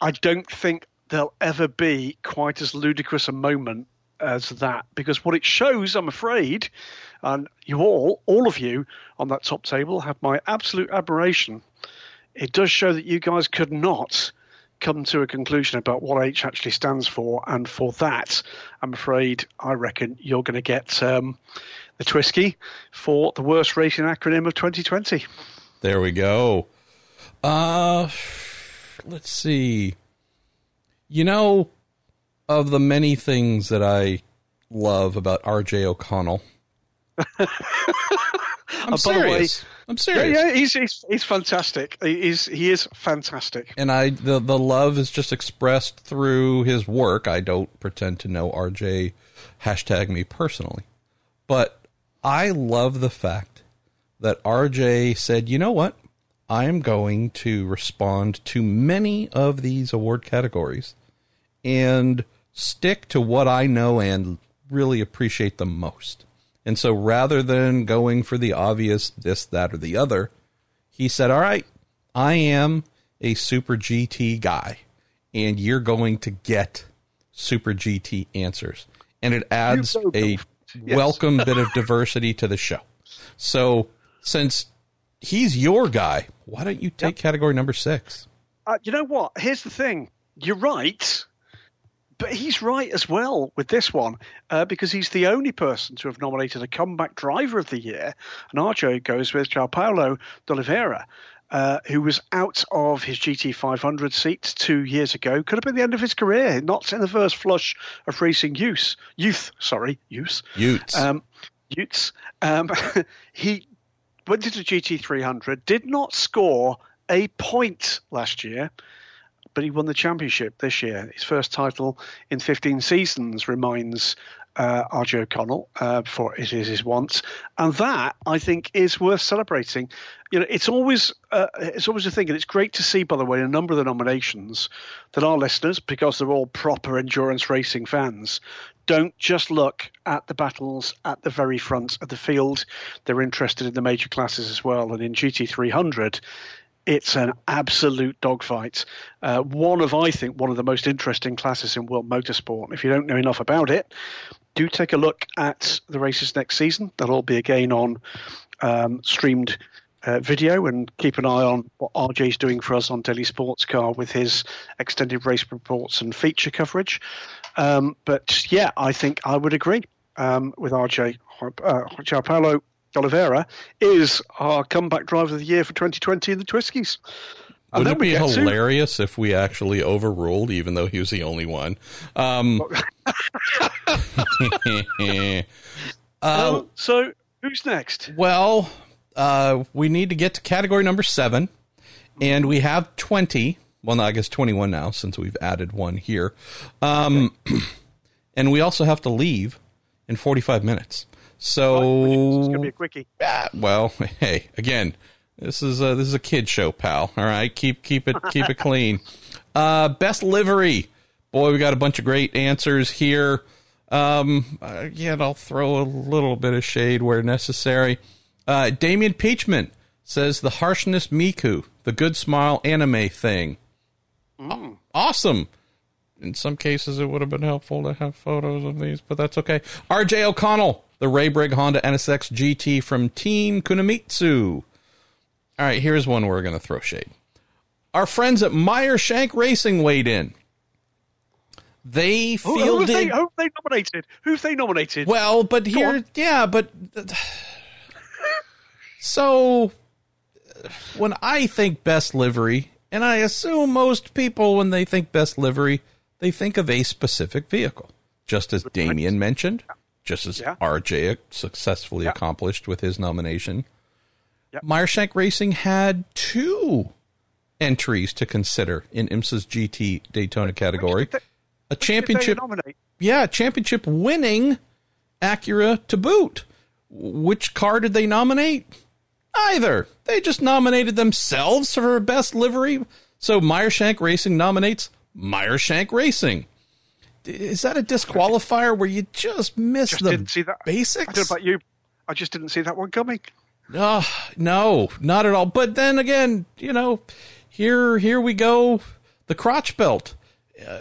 I don't think there'll ever be quite as ludicrous a moment as that because what it shows, I'm afraid, and you all, all of you on that top table have my absolute admiration. It does show that you guys could not come to a conclusion about what H actually stands for, and for that, I'm afraid I reckon you're going to get um, the Twisky for the worst racing acronym of 2020. There we go. Uh let's see. You know, of the many things that I love about RJ O'Connell. I'm Uh, by the way- serious. I'm Yeah, serious. yeah, he's, he's he's fantastic. He is he is fantastic. And I the the love is just expressed through his work. I don't pretend to know RJ hashtag me personally. But I love the fact that RJ said, you know what? I am going to respond to many of these award categories and stick to what I know and really appreciate the most. And so rather than going for the obvious this, that, or the other, he said, All right, I am a Super GT guy, and you're going to get Super GT answers, and it adds a yes. welcome bit of diversity to the show. So, since he's your guy, why don't you take yep. category number six? Uh, you know what? Here's the thing. You're right, but he's right as well with this one uh, because he's the only person to have nominated a comeback driver of the year. And our RJ goes with João Paulo de Oliveira. Uh, who was out of his GT500 seat two years ago. Could have been the end of his career, not in the first flush of racing youth. Youth, sorry, youth. Youths. Um, youths. Um, he went into GT300, did not score a point last year, but he won the championship this year. His first title in 15 seasons reminds uh, RJ O'Connell uh, for it is his once, and that I think is worth celebrating. You know, it's always uh, it's always a thing, and it's great to see, by the way, a number of the nominations that our listeners, because they're all proper endurance racing fans, don't just look at the battles at the very front of the field. They're interested in the major classes as well, and in GT300 it's an absolute dogfight. Uh, one of, I think, one of the most interesting classes in world motorsport. If you don't know enough about it, do take a look at the races next season. They'll all be again on um, streamed uh, video and keep an eye on what RJ's doing for us on Daily Sports Car with his extended race reports and feature coverage. Um, but yeah, I think I would agree um, with RJ. Uh, Oliveira is our comeback driver of the year for 2020 in the TWISCies. Wouldn't it be hilarious to... if we actually overruled, even though he was the only one? Um, uh, so, who's next? Well, uh, we need to get to category number seven, and we have 20. Well, no, I guess 21 now since we've added one here. Um, okay. and we also have to leave in 45 minutes. So it's gonna be a quickie. Yeah, well, hey, again, this is a, this is a kid show, pal. All right, keep keep it keep it clean. Uh, best livery, boy, we got a bunch of great answers here. Um, again, I'll throw a little bit of shade where necessary. Uh, Damien Peachman says the Hatsune Miku, the good smile anime thing. Mm. Awesome in some cases it would have been helpful to have photos of these, but that's okay. RJ O'Connell, the Raybrig Honda NSX GT from Team Kunimitsu. All right, here's one we're going to throw shade. Our friends at Meyer Shank Racing weighed in. They fielded. Who, who, they, who they nominated? Who've they nominated? Well, but here, yeah, but so when I think best livery, and I assume most people when they think best livery they think of a specific vehicle, just as Damien mentioned, just as yeah. RJ successfully yeah. accomplished with his nomination. Yep. Meyershank Racing had two entries to consider in IMSA's GT Daytona category. They, a championship, yeah, championship winning Acura to boot. Which car did they nominate? Either. They just nominated themselves for best livery. So Meyershank Racing nominates Meyershank Racing. Is that a disqualifier where you just miss just the didn't see that. basics? I don't know about you. I just didn't see that one coming. Uh, no, not at all. But then again, you know, here here we go. The crotch belt. Uh,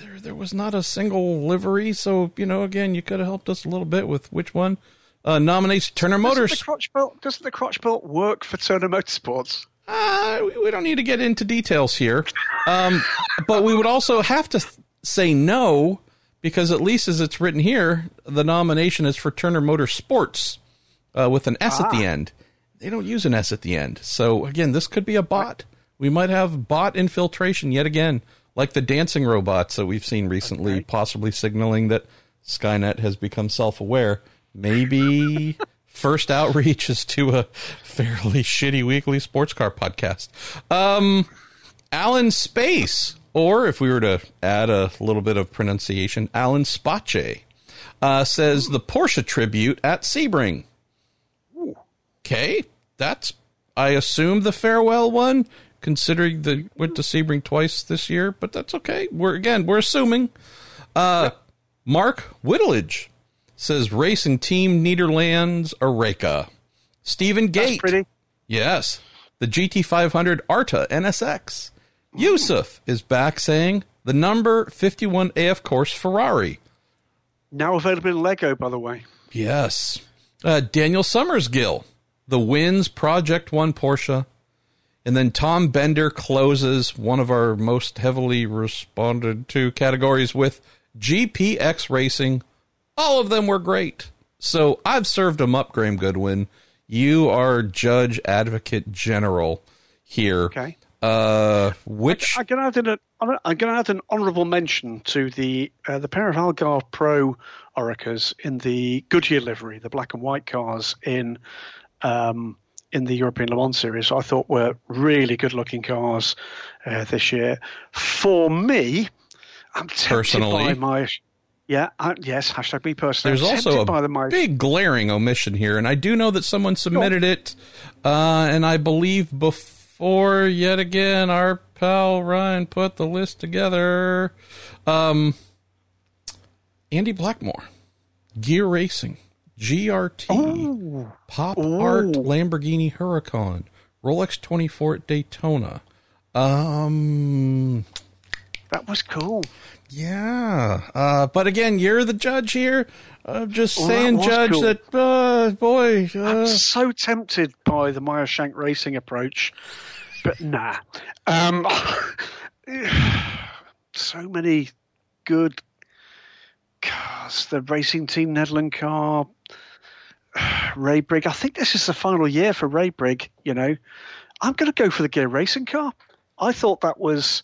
there, there was not a single livery, so you know, again, you could have helped us a little bit with which one uh, nominates Turner Motors. Doesn't the crotch belt doesn't the crotch belt work for Turner Motorsports? Uh, we don't need to get into details here. Um, but we would also have to say no because at least as it's written here, the nomination is for Turner Motorsports uh, with an S ah. at the ah. end. They don't use an S at the end. So again, this could be a bot. We might have bot infiltration yet again, like the dancing robots that we've seen recently, okay. possibly signaling that Skynet has become self-aware. Maybe first outreach is to a fairly shitty weekly sports car podcast. Um, Alan Space, or if we were to add a little bit of pronunciation, Alan Spache, uh, says the Porsche tribute at Sebring. Okay, that's I assume the farewell one, considering the went to Sebring twice this year, but that's okay. We're again we're assuming. Uh, Mark Whittlage says Racing Team Nederlands Oreca. Stephen Gate. pretty. Yes. the GT500 Arta NSX. Yusuf is back saying the number 51 AF Course Ferrari. Now available in Lego, by the way. Yes. Uh, Daniel Summersgill, the Wins Project One Porsche. And then Tom Bender closes one of our most heavily responded to categories with GPX Racing. All of them were great. So I've served them up, Graham Goodwin. You are Judge Advocate General here. Okay. Uh, which I'm going to add an I'm add an honourable mention to the uh, the pair of Algarve Pro Orecas in the Goodyear livery, the black and white cars in um, in the European Le Mans series. I thought were really good looking cars uh, this year. For me, I'm tempted Personally. by my yeah uh, yes hashtag me personally. There's also a by the, big glaring omission here, and I do know that someone submitted it, uh, and I believe before yet again our pal Ryan put the list together. Um, Andy Blackmore, Grasser Racing, GRT, Ooh. Pop. Art Lamborghini Huracan, Rolex 24 at Daytona. Um, that was cool. Yeah, uh, but again, you're the judge here. I'm just Well, saying, was Judge, cool. that uh, boy. I'm Uh, so tempted by the Meyer Shank racing approach, but nah. Um, so many good cars. The racing team Netherland car, Raybrig. I think this is the final year for Raybrig. You know, I'm going to go for the Grasser Racing car. I thought that was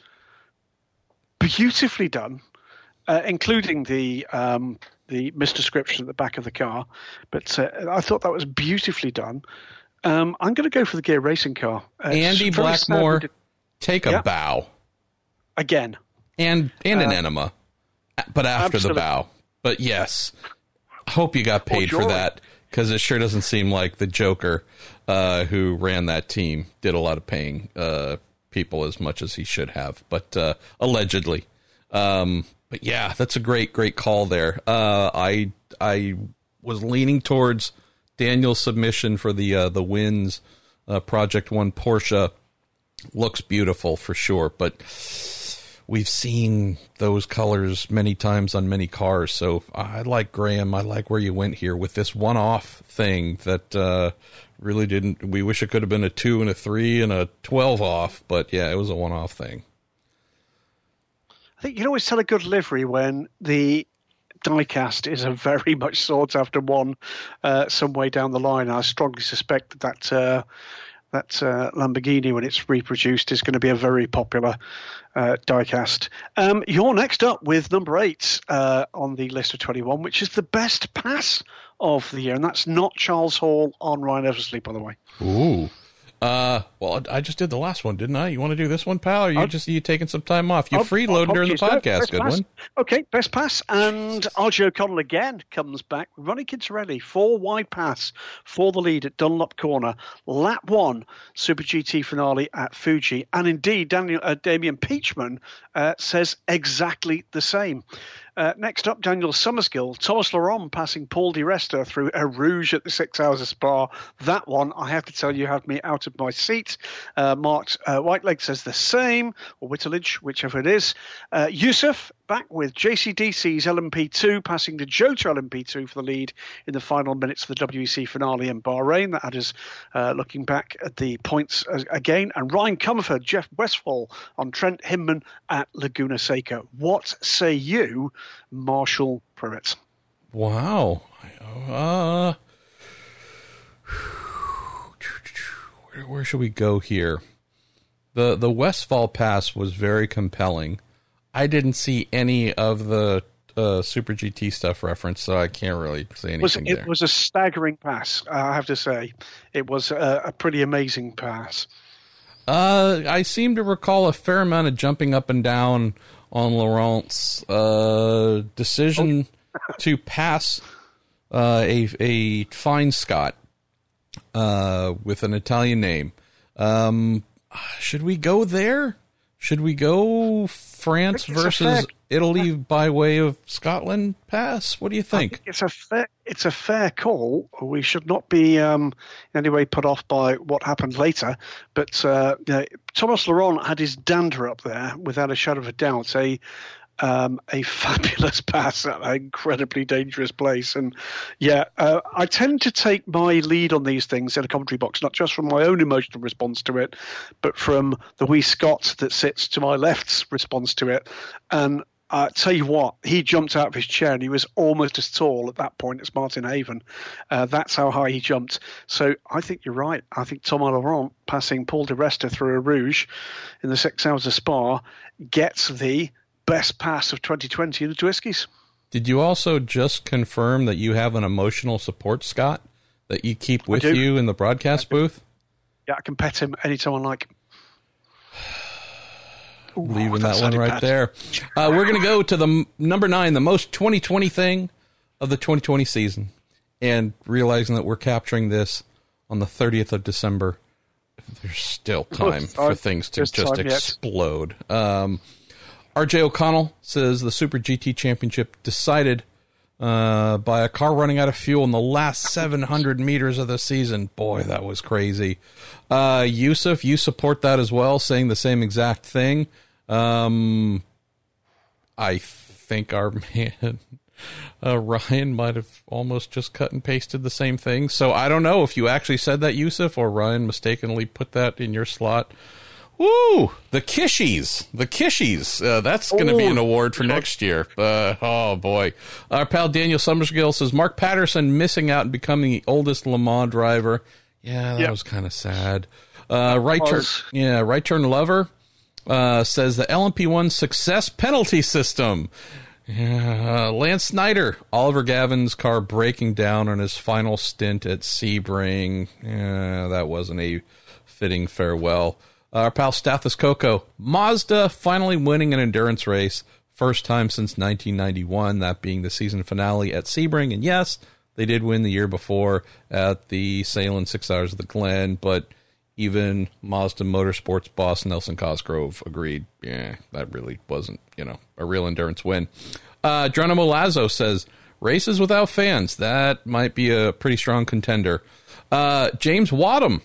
beautifully done, uh, including the um, the misdescription at the back of the car. But uh, I thought that was beautifully done. Um, I'm going to go for the Grasser Racing car. Uh, Andy Blackmore, take a Yeah. bow again. and and an Uh, enema, but after absolutely. the bow. But yes, hope you got paid for that because it sure doesn't seem like the Joker, uh, who ran that team, did a lot of paying uh, people as much as he should have. But uh, allegedly, um, but yeah, that's a great great call there. Uh, I I was leaning towards Daniel's submission for the uh, the wins uh, Project One Porsche looks beautiful for sure, but we've seen those colors many times on many cars. So I like Graham. I like where you went here with this one-off thing that uh, really didn't. We wish it could have been a two and a three and a twelve off, but yeah, it was a one-off thing. I think you can always tell a good livery when the diecast is a very much sought after one uh, some way down the line. I strongly suspect that that, uh, that uh, Lamborghini, when it's reproduced, is going to be a very popular uh, diecast. Um, you're next up with number eight uh, on the list of 21, which is the best pass of the year, and that's not Charles Hall on Ryan Eversley, by the way. Ooh. Uh, well, I just did the last one, didn't I? You want to do this one, pal? Or you I'll- just you taking some time off? You I'll- freeloading I'll during the podcast, good pass. one. Okay, best pass. And RJ O'Connell again comes back. Ronnie Quintarelli, four wide pass for the lead at Dunlop Corner. Lap one, Super GT finale at Fuji. And indeed, Daniel uh, Damien Peachman uh, says exactly the same. Uh, next up, Daniel Summerskill, Thomas Laurent passing Paul Di Resta through Eau Rouge at the six hours of Spa. That one, I have to tell you, had me out of my seat. Uh, Mark uh, Whiteleg says the same, or Whittlage, whichever it is. Uh, Yusuf back with JCDC's LMP2, passing the Jota LMP2 for the lead in the final minutes of the WEC finale in Bahrain. That had us uh, looking back at the points again. And Ryan Comerford, Jeff Westfall on Trent Hindman at Laguna Seca. What say you, Marshall Pruett? Wow. Uh, where, where should we go here? The the Westfall Pass was very compelling. I didn't see any of the uh, Super GT stuff referenced, so I can't really say anything Was, there. it was a staggering pass, I have to say. It was a, a pretty amazing pass. Uh, I seem to recall a fair amount of jumping up and down on Laurent's uh, decision to pass uh, a a fine Scott uh, with an Italian name. Um, should we go there? Should we go France versus Italy by way of Scotland pass? What do you think? think it's a fair it's a fair call. We should not be um, in any way put off by what happened later. But uh, you know, Thomas Laurent had his dander up there without a shadow of a doubt. A um, a fabulous pass at an incredibly dangerous place. And yeah, uh, I tend to take my lead on these things in a commentary box, not just from my own emotional response to it, but from the wee Scott that sits to my left's response to it. And I uh, tell you what, he jumped out of his chair and he was almost as tall at that point as Martin Haven. Uh, that's how high he jumped. So I think you're right. I think Thomas Laurent passing Paul di Resta through Eau Rouge in the six hours of Spa gets the best pass of 2020 in the TWISCies. Did you also just confirm that you have an emotional support, Scott, that you keep with you in the broadcast booth? Yeah, I can pet him anytime I like. leaving that one right bad. there. Uh, we're going to go to the m- number nine, the most 2020 thing of the 2020 season, and realizing that we're capturing this on the 30th of December. There's still time for things to just explode. Um, RJ O'Connell says the Super GT Championship decided uh, by a car running out of fuel in the last 700 meters of the season. Boy, that was crazy. Uh, Yusuf, you support that as well, saying the same exact thing. Um, I think our man uh, Ryan might have almost just cut and pasted the same thing. So I don't know if you actually said that, Yusuf, or Ryan mistakenly put that in your slot. Woo! The Kishies. The Kishies. Uh, that's going to be an award for next year. Uh, oh, boy. Our pal Daniel Summersgill says Mark Patterson missing out and becoming the oldest Le Mans driver. Yeah, that yep. was kind of sad. Uh, right turn, yeah, right turn lover uh, says the LMP1 success penalty system. Yeah, Lance Snyder, Oliver Gavin's car breaking down on his final stint at Sebring. Yeah, that wasn't a fitting farewell. Our pal Stathis Coco, Mazda finally winning an endurance race. First time since 1991, that being the season finale at Sebring. And yes, they did win the year before at the Sahlen Six Hours of the Glen, but even Mazda Motorsports boss Nelson Cosgrove agreed. Yeah, that really wasn't, you know, a real endurance win. Uh, Geronimo Lazo says races without fans. That might be a pretty strong contender. Uh, James Wadham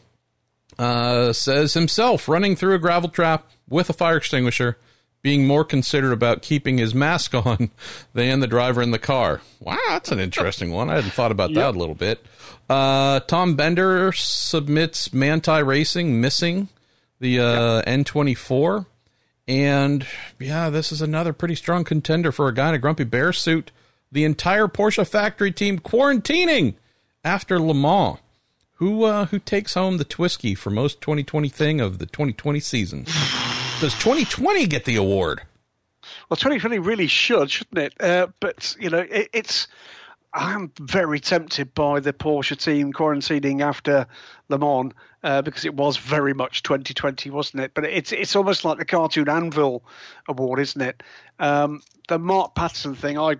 uh, says himself running through a gravel trap with a fire extinguisher, being more considerate about keeping his mask on than the driver in the car. Wow, that's an interesting one. I hadn't thought about yep. that a little bit. Uh, Tom Bender submits Manthey Racing missing the uh, yep. N24. And yeah, this is another pretty strong contender for a guy in a grumpy bear suit. The entire Porsche factory team quarantining after Le Mans. Who uh, who takes home the Twisky for most 2020 thing of the 2020 season? Does 2020 get the award? Well, 2020 really should, shouldn't it? Uh, but you know, it, it's I'm very tempted by the Porsche team quarantining after Le Mans uh, because it was very much 2020, wasn't it? But it's it's almost like the cartoon Anvil Award, isn't it? Um, the Mark Patterson thing, I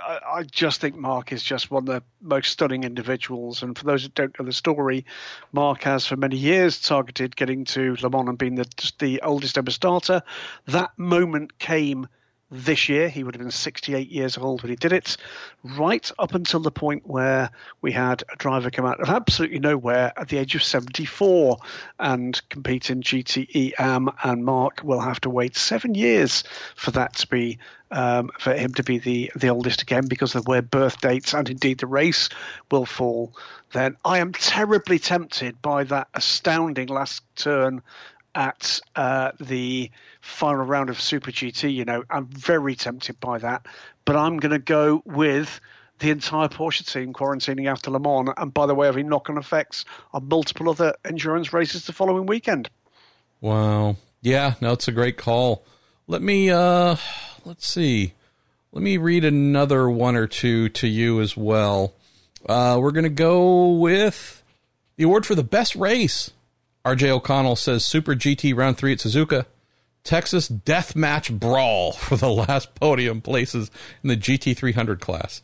I just think Mark is just one of the most stunning individuals. And for those who don't know the story, Mark has for many years targeted getting to Le Mans and being the, the oldest ever starter. That moment came this year. He would have been 68 years old when he did it, right up until the point where we had a driver come out of absolutely nowhere at the age of 74 and compete in GTE AM. And Mark will have to wait seven years for that to be. Um, for him to be the, the oldest again because of where birth dates and indeed the race will fall, then I am terribly tempted by that astounding last turn at uh, the final round of Super GT. You know, I'm very tempted by that, but I'm going to go with the entire Porsche team quarantining after Le Mans, and by the way, having knock-on effects on multiple other endurance races the following weekend. Wow, yeah, no, it's a great call. Let me, uh, let's see, let me read another one or two to you as well. Uh, we're going to go with the award for the best race. RJ O'Connell says Super GT Round 3 at Suzuka. Texas Death Match Brawl for the last podium places in the GT300 class.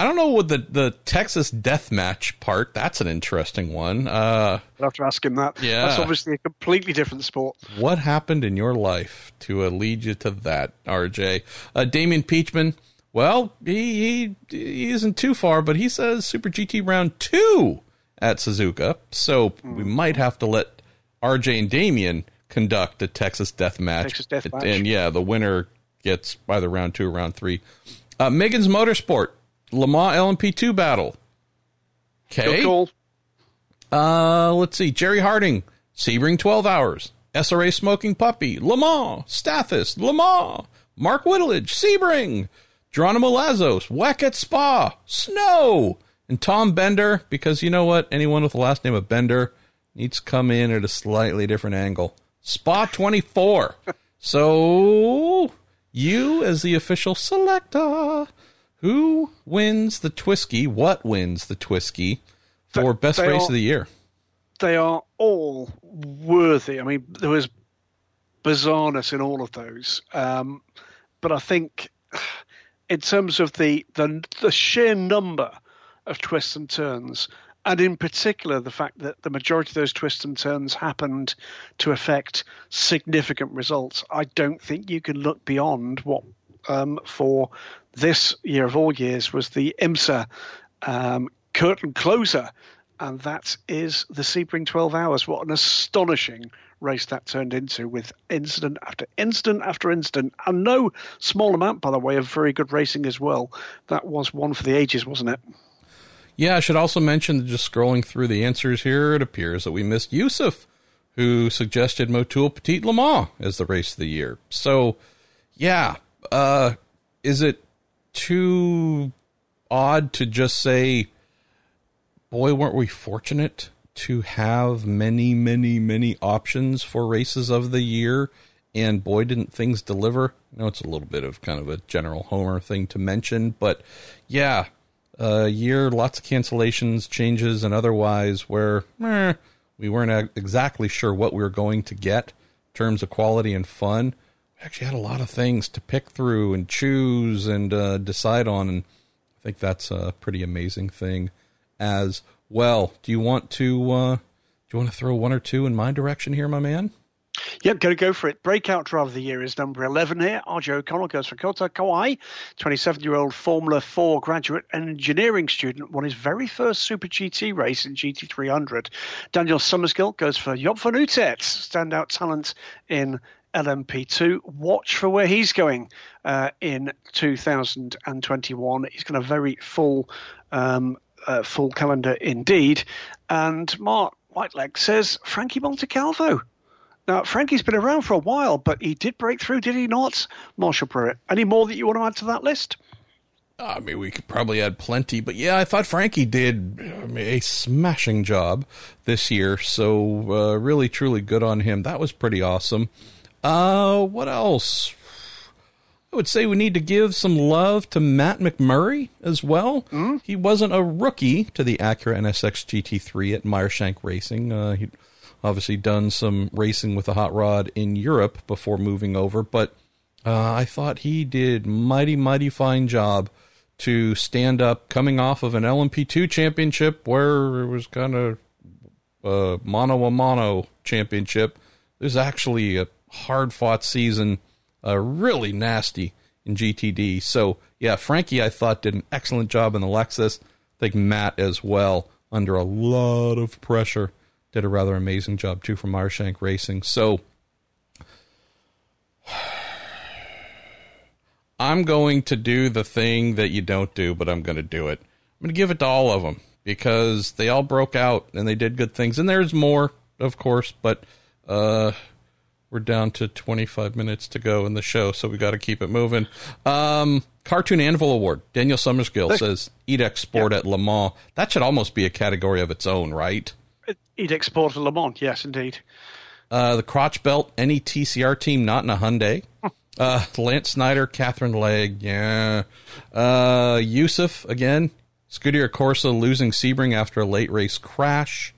I don't know what the, the Texas Death Match part. That's an interesting one. Uh, I'll have to ask him that. Yeah. That's obviously a completely different sport. What happened in your life to uh, lead you to that, RJ? Uh, Damien Peachman, Well, he, he, he isn't too far, but he says Super GT round two at Suzuka. So mm. we might have to let RJ and Damien conduct a Texas death match. Texas death match. And yeah, the winner gets either round two or round three. Uh, Megan's Motorsport, Le Mans LMP2 battle. Okay. Cool. Uh, let's see. Jerry Harding, Sebring 12 hours. SRA Smoking Puppy, Le Mans, Stathis, Le Mans, Mark Whittlage, Sebring, Geronimo Lazos, WEC at Spa, Snow, and Tom Bender, because you know what? Anyone with the last name of Bender needs to come in at a slightly different angle. Spa 24. so, you as the official selector, who wins the Twisky? What wins the Twisky for they, best they race are, of the year? They are all worthy. I mean, there was bizarreness in all of those. Um, but I think in terms of the, the the sheer number of twists and turns, and in particular the fact that the majority of those twists and turns happened to affect significant results, I don't think you can look beyond what um, for this year of all years was the IMSA um, curtain closer, and that is the Sebring 12 Hours. What an astonishing race that turned into with incident after incident after incident, and no small amount, by the way, of very good racing as well. That was one for the ages, wasn't it? Yeah, I should also mention that just scrolling through the answers here, it appears that we missed Yusuf, who suggested Motul Petit Le Mans as the race of the year. So, yeah, uh, is it too odd to just say, boy, weren't we fortunate to have many, many, many options for races of the year. And boy, didn't things deliver. I know it's a little bit of kind of a general Homer thing to mention, but yeah, a year, lots of cancellations, changes, and otherwise where eh, we weren't exactly sure what we were going to get in terms of quality and fun. We actually had a lot of things to pick through and choose and uh, decide on, and I think that's a pretty amazing thing as well. Do you want to uh, do you want to throw one or two in my direction here, my man? Yep, go to go for it. Breakout driver of the year is number 11 here. RJ O'Connell goes for Kota Kawai, 27 year old Formula 4 graduate engineering student, won his very first Super GT race in GT300. Daniel Summerskill goes for Job van Uitert, standout talent in LMP2. Watch for where he's going uh, in 2021. He's got a very full um, uh, full calendar indeed. And Mark Whiteleg says Frankie Montecalvo. Now, Frankie's been around for a while, but he did break through, did he not? Marshall Pruett. Any more that you want to add to that list? I mean, we could probably add plenty, but yeah, I thought Frankie did a smashing job this year. So, uh, really, truly good on him. That was pretty awesome. Uh, what else? I would say we need to give some love to Matt McMurry as well. Mm-hmm. He wasn't a rookie to the Acura NSX GT3 at Meyershank Racing. Uh, he obviously done some racing with a hot rod in Europe before moving over, but uh, I thought he did mighty, mighty fine job to stand up coming off of an LMP2 championship where it was kind of a mono a mono championship. There's actually a hard fought season uh, really nasty in GTD. So yeah, Frankie I thought did an excellent job in the Lexus. I think Matt as well under a lot of pressure did a rather amazing job too from Meyer Shank Racing. So I'm going to do the thing that you don't do, but I'm going to do it. I'm going to give it to all of them because they all broke out and they did good things. And there's more, of course, but uh, we're down to 25 minutes to go in the show, so we got to keep it moving. Um, Cartoon Anvil Award. Daniel Summerskill says IDEC Sport at Le Mans. That should almost be a category of its own, right? IDEC Sport at Le Mans, yes, indeed. Uh, the Crotch Belt, any TCR team not in a Hyundai. uh, Lance Snyder, Katherine Legge, yeah. Uh, Yusuf, again. Scuderia Corsa losing Sebring after a late race crash.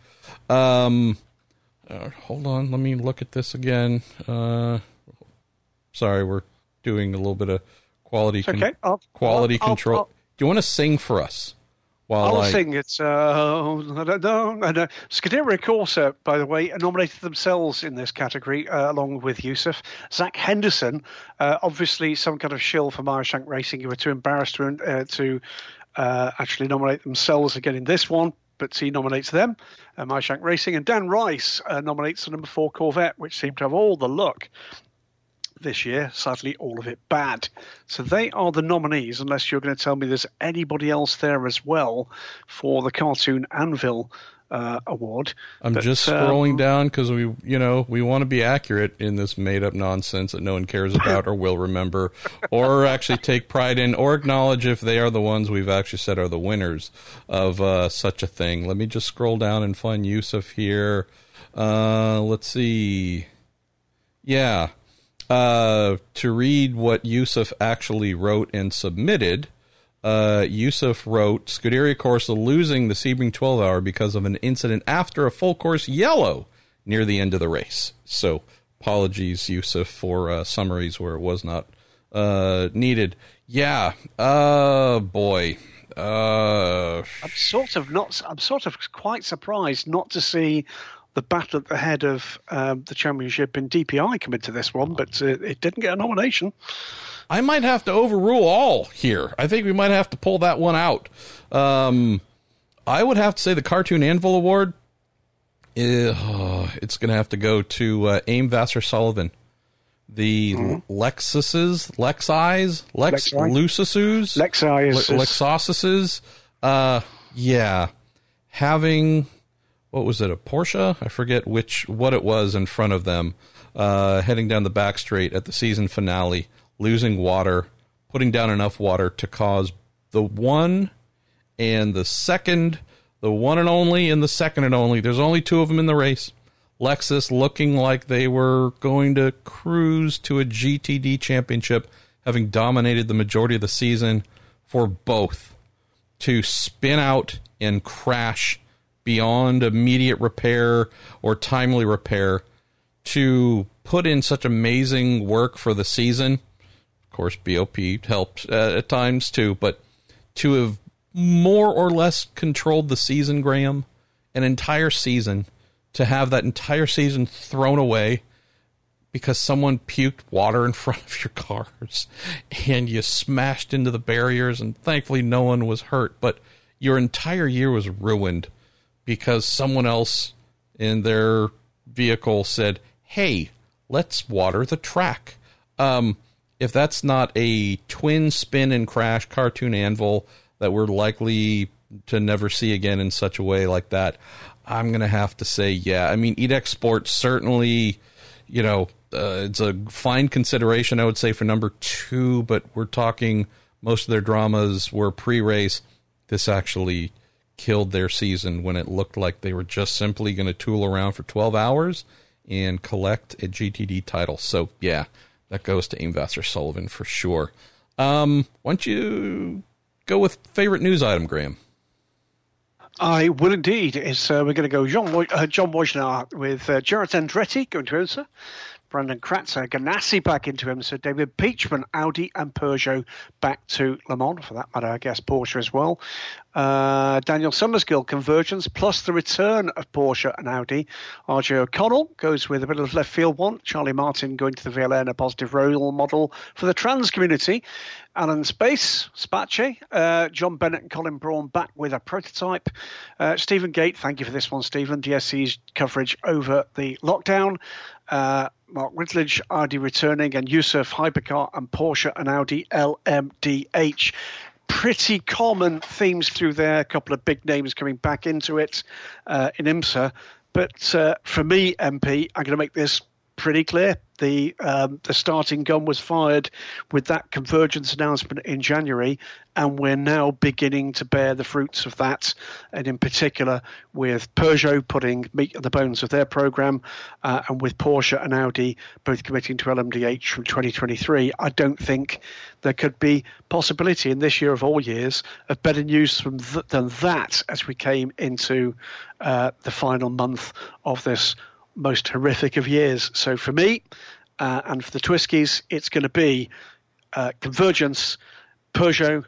Um, uh, hold on, let me look at this again. Uh, sorry, we're doing a little bit of quality con- okay. I'll, quality I'll, control. I'll, Do you want to sing for us While I'll I, sing it. Uh, I don't know. I know. Scuderia Corsa, by the way, nominated themselves in this category uh, along with Yusuf. Zach Henderson, uh, obviously some kind of shill for Meyershank Racing, who were too embarrassed to, uh, to uh, actually nominate themselves again in this one. But he nominates them, uh, Meyershank Racing, and Dan Rice uh, nominates the number four Corvette, which seemed to have all the luck this year. Sadly, all of it bad. So they are the nominees, unless you're going to tell me there's anybody else there as well for the Cartoon Anvil uh, award. I'm But, just um, scrolling down because we, you know, we want to be accurate in this made-up nonsense that no one cares about or will remember, or actually take pride in, or acknowledge if they are the ones we've actually said are the winners of uh, such a thing. Let me just scroll down and find Yusuf here. Uh, let's see. Yeah, uh, to read what Yusuf actually wrote and submitted. Uh, Yusuf wrote Scuderia Corsa losing the Sebring 12 hour because of an incident after a full course yellow near the end of the race. So, apologies, Yusuf, for uh, summaries where it was not uh, needed. Yeah, uh, boy. Uh, I'm sort of not. I'm sort of quite surprised not to see the battle at the head of um, the championship in DPi come into this one, but uh, it didn't get a nomination. I might have to overrule all here. I think we might have to pull that one out. Um, I would have to say the Cartoon Anvil Award. oh, it's going to have to go to uh, AIM Vasser Sullivan. The Lexuses, Lexis, Lex. Lucisus, Lexi is, Lexosuses. Uh, yeah, having what was it a Porsche? I forget which what it was in front of them, uh, heading down the back straight at the season finale, losing water, putting down enough water to cause the one and the second, the one and only and the second and only. There's only two of them in the race. Lexus looking like they were going to cruise to a GTD championship, having dominated the majority of the season for both to spin out and crash beyond immediate repair or timely repair to put in such amazing work for the season. Of course, BOP helped uh, at times too, but to have more or less controlled the season, Graham, an entire season, to have that entire season thrown away because someone puked water in front of your cars and you smashed into the barriers and thankfully no one was hurt but your entire year was ruined because someone else in their vehicle said hey let's water the track um, if that's not a twin spin and crash cartoon anvil that we're likely to never see again in such a way like that i'm to have to say yeah i mean edex sports certainly you know, uh, it's a fine consideration, I would say, for number two, but we're talking most of their dramas were pre race. This actually killed their season when it looked like they were just simply going to tool around for 12 hours and collect a GTD title. So, yeah, that goes to AIM Vasser Sullivan for sure. Um, why don't you go with favorite news item, Graham? I will indeed. It's, uh, we're going to go John, uh, John Wojnar with uh, Jarrett Andretti going to IMSA, Brandon Kratzer, Ganassi back into him, so David Peachman, Audi, and Peugeot back to Le Mans, for that matter, I guess Porsche as well. Uh, Daniel Summersgill, Convergence, plus the return of Porsche and Audi. RJ O'Connell goes with a bit of left field one. Charlie Martin going to the VLN, a positive role model for the trans community. Alan Space, Spache, uh, John Bennett and Colin Braun back with a prototype. Uh, Stephen Gate, thank you for this one, Stephen. DSC's coverage over the lockdown. Mark Whitledge, Audi returning, and Yusuf Hypercar and Porsche and Audi LMDH. Pretty common themes through there. A couple of big names coming back into it uh, in IMSA. But uh, for me, MP, I'm going to make this pretty clear. The um, the starting gun was fired with that convergence announcement in January, and we're now beginning to bear the fruits of that. And in particular, with Peugeot putting meat on the bones of their program, uh, and with Porsche and Audi both committing to LMDH from 2023, I don't think there could be possibility in this year of all years of better news th- than that as we came into uh, the final month of this most horrific of years. So for me uh, and for the TWISCies, it's going to be uh, Convergence, Peugeot,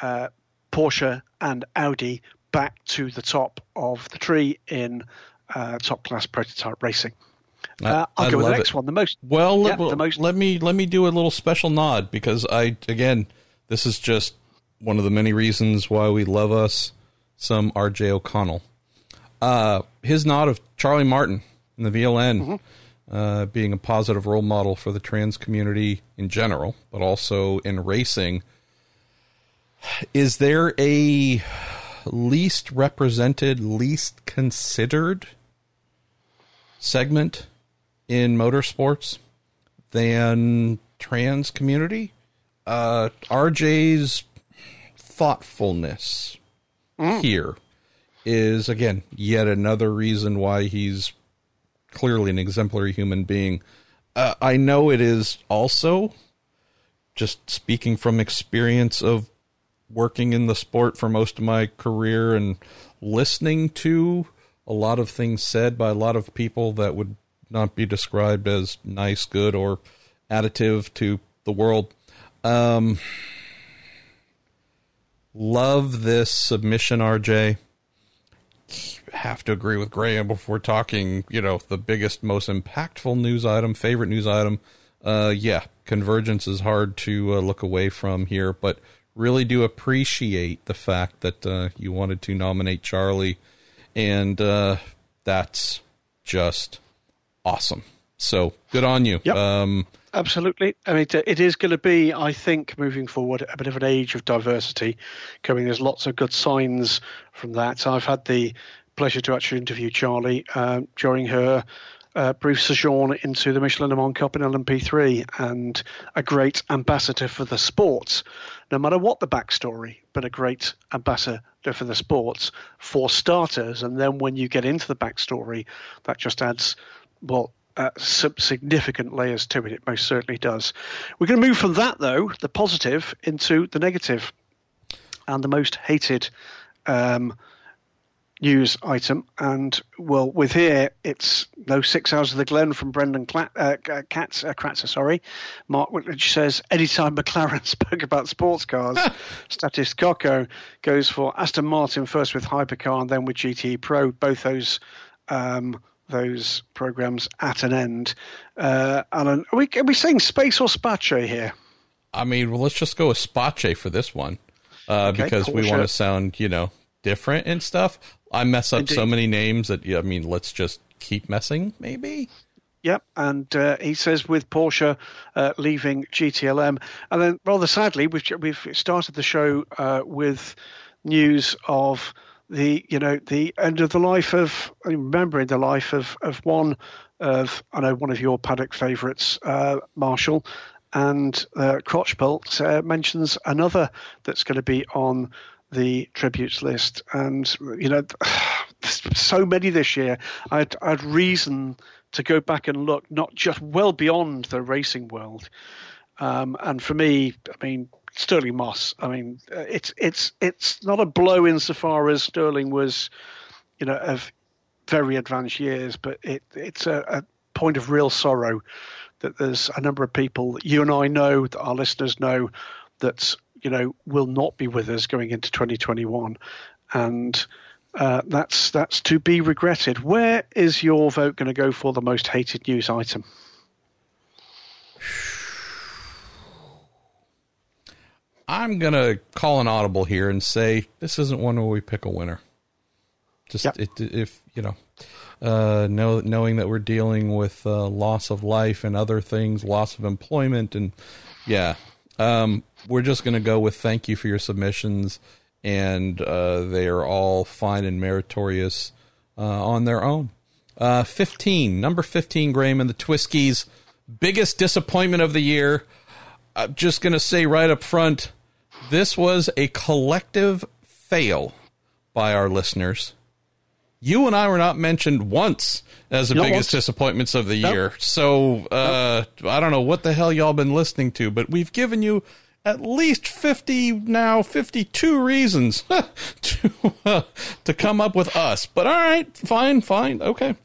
uh, Porsche, and Audi back to the top of the tree in uh, top class prototype racing. Uh, I'll I go with the next it. one. The most Well, Yeah, let, well, the most- let me let me do a little special nod because I again, this is just one of the many reasons why we love us some R.J. O'Connell. Uh, his nod of Charlie Martin in the VLN Mm-hmm. uh, being a positive role model for the trans community in general, but also in racing. Is there a least represented, least considered segment in motorsports than trans community. Uh, RJ's thoughtfulness here is again yet another reason why he's clearly an exemplary human being. Uh, I know it is also just speaking from experience of working in the sport for most of my career and listening to a lot of things said by a lot of people that would not be described as nice, good, or additive to the world. Um, love this submission, RJ. Have to agree with Graham before talking, you know, the biggest, most impactful news item, favorite news item. Uh, yeah, convergence is hard to uh, look away from here, but really do appreciate the fact that uh, you wanted to nominate Charlie, and uh, that's just awesome. So good on you. Yep. Um, Absolutely. I mean, it is going to be, I think, moving forward, a bit of an age of diversity coming. There's lots of good signs from that. I've had the pleasure to actually interview Charlie uh, during her uh, brief sojourn into the Michelin Le Mans Cup in LMP3 and a great ambassador for the sports, no matter what the backstory, but a great ambassador for the sports for starters. And then when you get into the backstory, that just adds, well, uh, some significant layers to it. It most certainly does. We're going to move from that, though, the positive, into the negative, and the most hated um, news item. And well, with here, it's no six hours of the Glen from Brendan Cla- uh, Katz, uh, Kratzer. Sorry, Mark Whitledge says anytime McLaren spoke about sports cars, Status Coco goes for Aston Martin first with Hypercar and then with GTE Pro. Both those. Um, those programs at an end. Uh, Alan, are we, are we saying space or space here? I mean, well, let's just go with Spache for this one uh, Okay, because we want to sound, you know, different and stuff. I mess up so many names that, yeah, I mean, let's just keep messing, maybe. Yep, and uh, he says with Porsche uh, leaving GTLM, and then rather sadly, we've we've started the show uh, with news of the you know the end of the life of remembering the life of of one of I know one of your paddock favourites, uh, Marshall, and uh, Crotchbolt uh, mentions another that's going to be on the tributes list, and you know, so many this year. I'd I'd reason to go back and look not just well beyond the racing world. Um, and for me, I mean Stirling Moss. I mean uh, it's it's it's not a blow insofar as Stirling was, you know, of very advanced years, but it it's a, a point of real sorrow that there's a number of people that you and I know, that our listeners know, that you know will not be with us going into 2021, and uh, that's that's to be regretted. Where is your vote going to go for the most hated news item? I'm going to call an audible here and say this isn't one where we pick a winner. Just Yep. it, if, you know, uh, know, knowing that we're dealing with uh, loss of life and other things, loss of employment, and yeah, um, we're just going to go with thank you for your submissions, and uh, they are all fine and meritorious uh, on their own. Uh, 15, number 15, Graham and the TWISCies, biggest disappointment of the year. I'm just going to say right up front, this was a collective fail by our listeners. You and I were not mentioned once as the biggest once. disappointments of the Nope. year. So uh, I don't know what the hell y'all been listening to, but we've given you at least 50 now 52 reasons to uh, to come up with us. But all right, fine, fine, okay.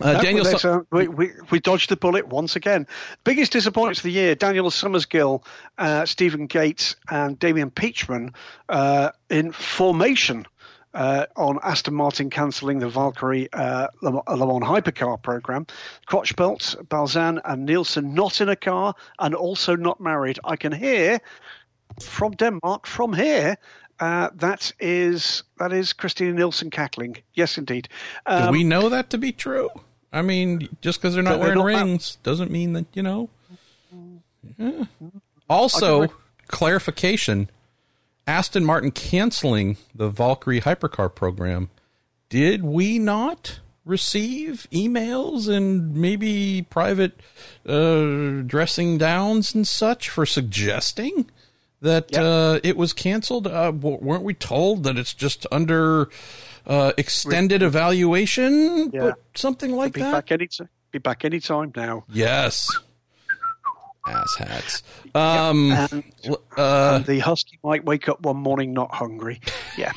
Uh, No, Daniel, well, we, we, we dodged the bullet once again. Biggest disappointments of the year: Daniel Summersgill, uh, Stephen Gates, and Damian Peachman uh, in formation. Uh, on Aston Martin cancelling the Valkyrie uh, Le Le Mans hypercar program, Crotchbelt, Balzan, and Nielsen not in a car and also not married. I can hear from Denmark from here. Uh, that is that is Christina Nielsen cackling. Yes, indeed. do Um, we know that to be true? I mean, just because they're not they're wearing not- rings doesn't mean that you know. Yeah. Also, clarification: Aston Martin canceling the Valkyrie hypercar program. Did we not receive emails and maybe private uh, dressing downs and such for suggesting that Yep. uh, it was canceled? Uh, w- weren't we told that it's just under uh, extended evaluation? Yeah. But something like be that. back any be back any time now. Yes. Ass hats. Um, And, uh, and the husky might wake up one morning not hungry. Yeah.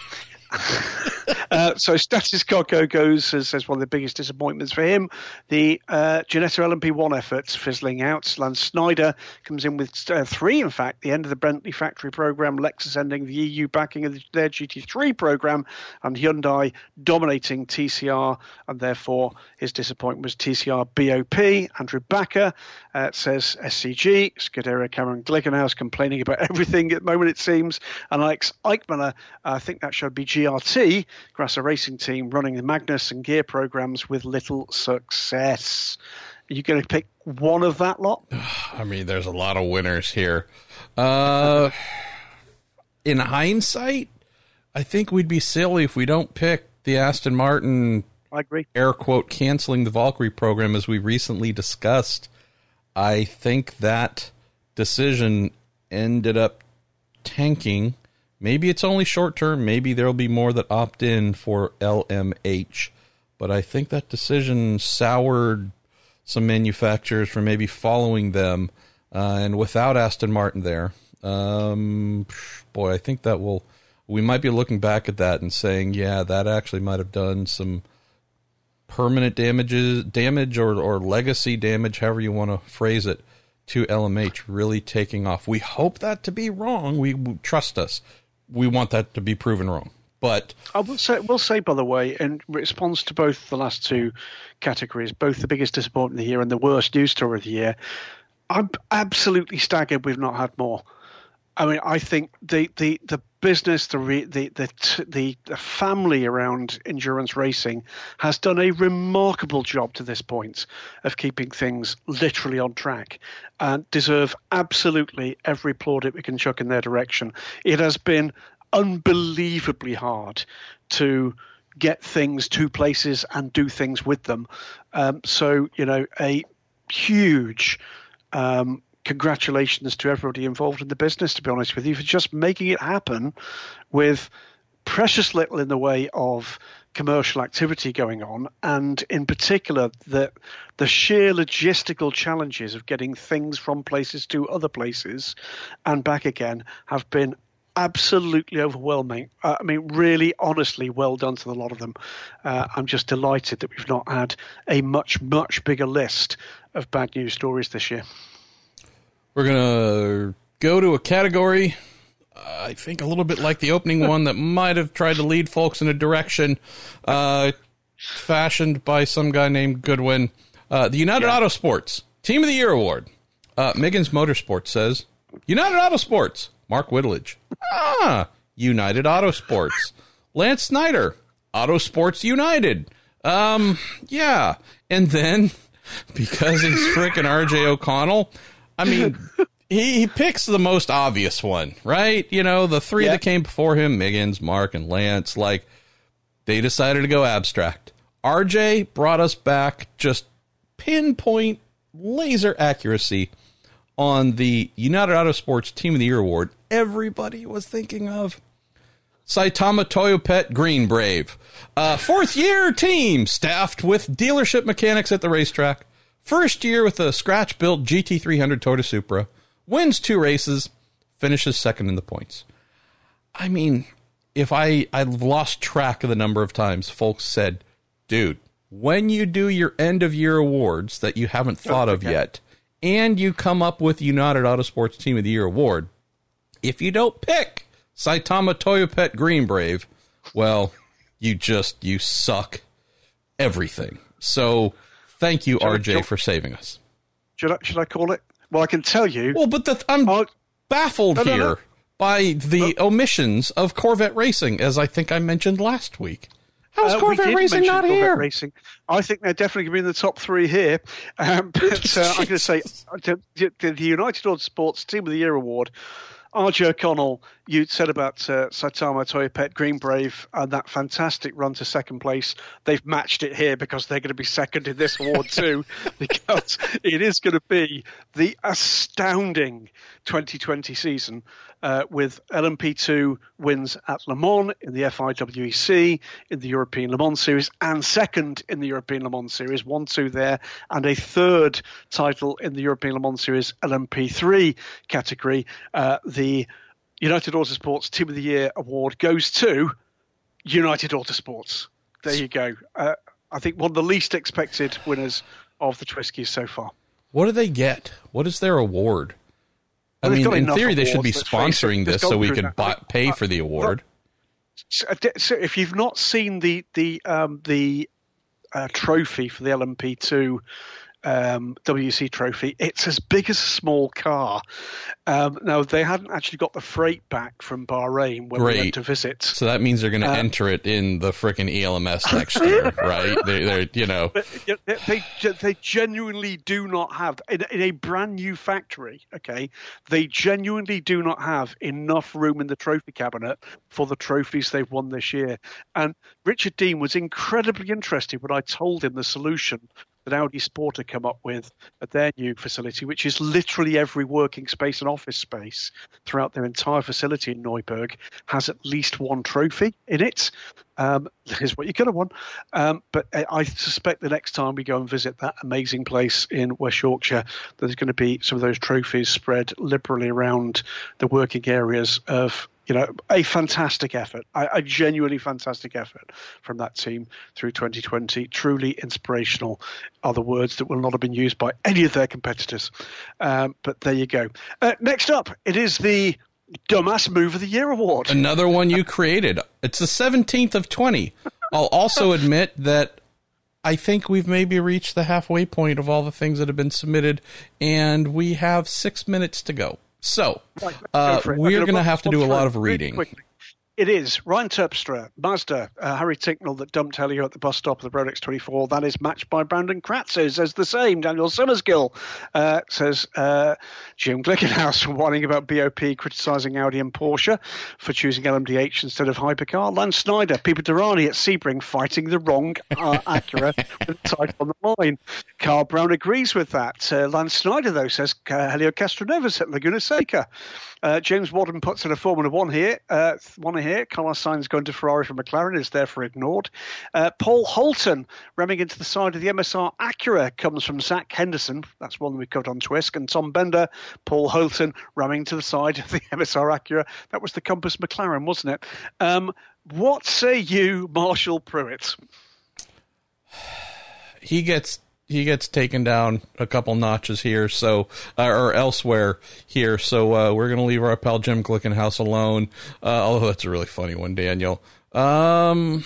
uh, so Status Coco goes as, as one of the biggest disappointments for him. The uh, Ginetta LMP1 efforts fizzling out. Lance Snyder comes in with uh, three, in fact, the end of the Bentley factory program, Lexus ending the EU backing of the, their GT3 program, and Hyundai dominating TCR, and therefore his disappointment was TCR BOP. Andrew Backer uh, says SCG, Scuderia Cameron Glickenhaus complaining about everything at the moment, it seems, and Alex Eichmann, uh, I think that should be GRT, Grasser Racing Team, running the Magnus and Gear programs with little success. Are you going to pick one of that lot? I mean, there's a lot of winners here. Uh, in hindsight, I think we'd be silly if we don't pick the Aston Martin I agree. air quote canceling the Valkyrie program as we recently discussed. I think that decision ended up tanking. Maybe it's only short term. Maybe there'll be more that opt in for LMH. But I think that decision soured some manufacturers from maybe following them. Uh, and without Aston Martin there, um, boy, I think that will. We might be looking back at that and saying, yeah, that actually might have done some permanent damages, damage or, or legacy damage, however you want to phrase it, to LMH really taking off. We hope that to be wrong. We, trust us. We want that to be proven wrong. But I will say, will say, by the way, in response to both the last two categories, both the biggest disappointment of the year and the worst news story of the year, I'm absolutely staggered we've not had more. I mean, I think the the, the business, the the the the family around endurance racing has done a remarkable job to this point of keeping things literally on track, and deserve absolutely every plaudit we can chuck in their direction. It has been unbelievably hard to get things to places and do things with them. Um, so you know, a huge um, congratulations to everybody involved in the business, to be honest with you, for just making it happen with precious little in the way of commercial activity going on, and in particular, the the sheer logistical challenges of getting things from places to other places and back again have been absolutely overwhelming. Uh, I mean, really, honestly, well done to a lot of them. Uh, I'm just delighted that we've not had a much, much bigger list of bad news stories this year. We're going to go to a category, uh, I think a little bit like the opening one that might have tried to lead folks in a direction uh, fashioned by some guy named Goodwin. Uh, the United Yeah. Auto Sports Team of the Year Award. Uh, Megan's Motorsports says United Autosports, Mark Whitledge. Ah, United Autosports. Lance Snyder, Auto Sports United. Um, yeah. And then, because he's freaking RJ O'Connell, I mean, he, he picks the most obvious one, right? You know, the three Yeah. that came before him, Miggins, Mark, and Lance, like, they decided to go abstract. RJ brought us back just pinpoint laser accuracy on the United Autosports Team of the Year award everybody was thinking of. Saitama Toyopet Green Brave. Uh, fourth year team staffed with dealership mechanics at the racetrack. First year with a scratch built GT300 Toyota Supra. Wins two races. Finishes second in the points. I mean, if I I've lost track of the number of times folks said, "Dude, when you do your end of year awards that you haven't oh, thought of yet, and you come up with United Autosports Team of the Year award, if you don't pick Saitama Toyopet Green Brave, well, you just you suck everything. So thank you, RJ, for saving us. Should I, should I call it? Well, I can tell you. Well, but the, I'm Oh, baffled no, no, here no. by the omissions of Corvette Racing, as I think I mentioned last week. How's Uh, Corvette Racing not Corvette here? Racing. I think they're definitely going to be in the top three here. Um, but uh, I'm going to say the, the, the United Autosports Team of the Year award. RJ O'Connell, you said about uh, Saitama Toyopet Green Brave and that fantastic run to second place. They've matched it here because they're going to be second in this award too, because it is going to be the astounding 2020 season uh, with LMP2 wins at Le Mans in the FIA WEC, in the European Le Mans Series, and second in the European Le Mans Series, 1 2 there, and a third title in the European Le Mans Series LMP3 category. Uh, the United Autosports Team of the Year award goes to United Autosports. There you go. Uh, I think one of the least expected winners of the TWISCies so far. What do they get? What is their award? I mean, in theory, they should be awards, let's face it. sponsoring this so we could buy, pay for the award. So, uh, so if you've not seen the the um, the uh, trophy for the LMP2 um, WEC trophy, it's as big as a small car. Um, now they hadn't actually got the freight back from Bahrain when we went to visit. So that means they're going to Uh, enter it in the frickin' ELMS next year, right? They, they're, you know, But they, they they genuinely do not have in, in a brand new factory. Okay, they genuinely do not have enough room in the trophy cabinet for the trophies they've won this year. And Richard Dean was incredibly interested when I told him the solution that Audi Sport had come up with at their new facility, which is literally every working space and office space throughout their entire facility in Neuburg has at least one trophy in it. Um, here's what you're going to want. Um, but I suspect the next time we go and visit that amazing place in West Yorkshire, there's going to be some of those trophies spread liberally around the working areas of you know, a fantastic effort, a, a genuinely fantastic effort from that team through 2020. Truly inspirational are the words that will not have been used by any of their competitors. Um, but there you go. Uh, next up, it is the Dumbass Move of the Year award. another one you created. It's the 17th of 20. I'll also admit that I think we've maybe reached the halfway point of all the things that have been submitted, and we have six minutes to go. So uh, go for it. I'm we're gonna going to have to do a lot of reading. It is Ryan Terpstra, Mazda, uh, Harry Tinknell that dumped Helio at the bus stop of the Rolex 24. That is matched by Brandon Kratzer, says the same. Daniel Summersgill uh, says uh, Jim Glickenhaus whining about BOP criticising Audi and Porsche for choosing LMDH instead of Hypercar. Lance Snyder, Pipo Derani at Sebring fighting the wrong uh, Acura with the title on the line. Carl Brown agrees with that. Uh, Lance Snyder, though, says uh, Helio Castroneves at Laguna Seca. James Wadden puts in a Formula One here. One here. Carlos Sainz going to Ferrari for McLaren is therefore ignored. Uh, Paul Holton ramming into the side of the MSR Acura comes from Zach Henderson. That's one we've covered on Twisk. And Tom Bender, Paul Holton ramming to the side of the MSR Acura. That was the Compass McLaren, wasn't it? Um, what say you, Marshall Pruett? he gets he gets taken down a couple notches here, so uh, or elsewhere here. So uh, we're gonna leave our pal Jim Glickenhaus alone. Uh, although that's a really funny one, Daniel. Um,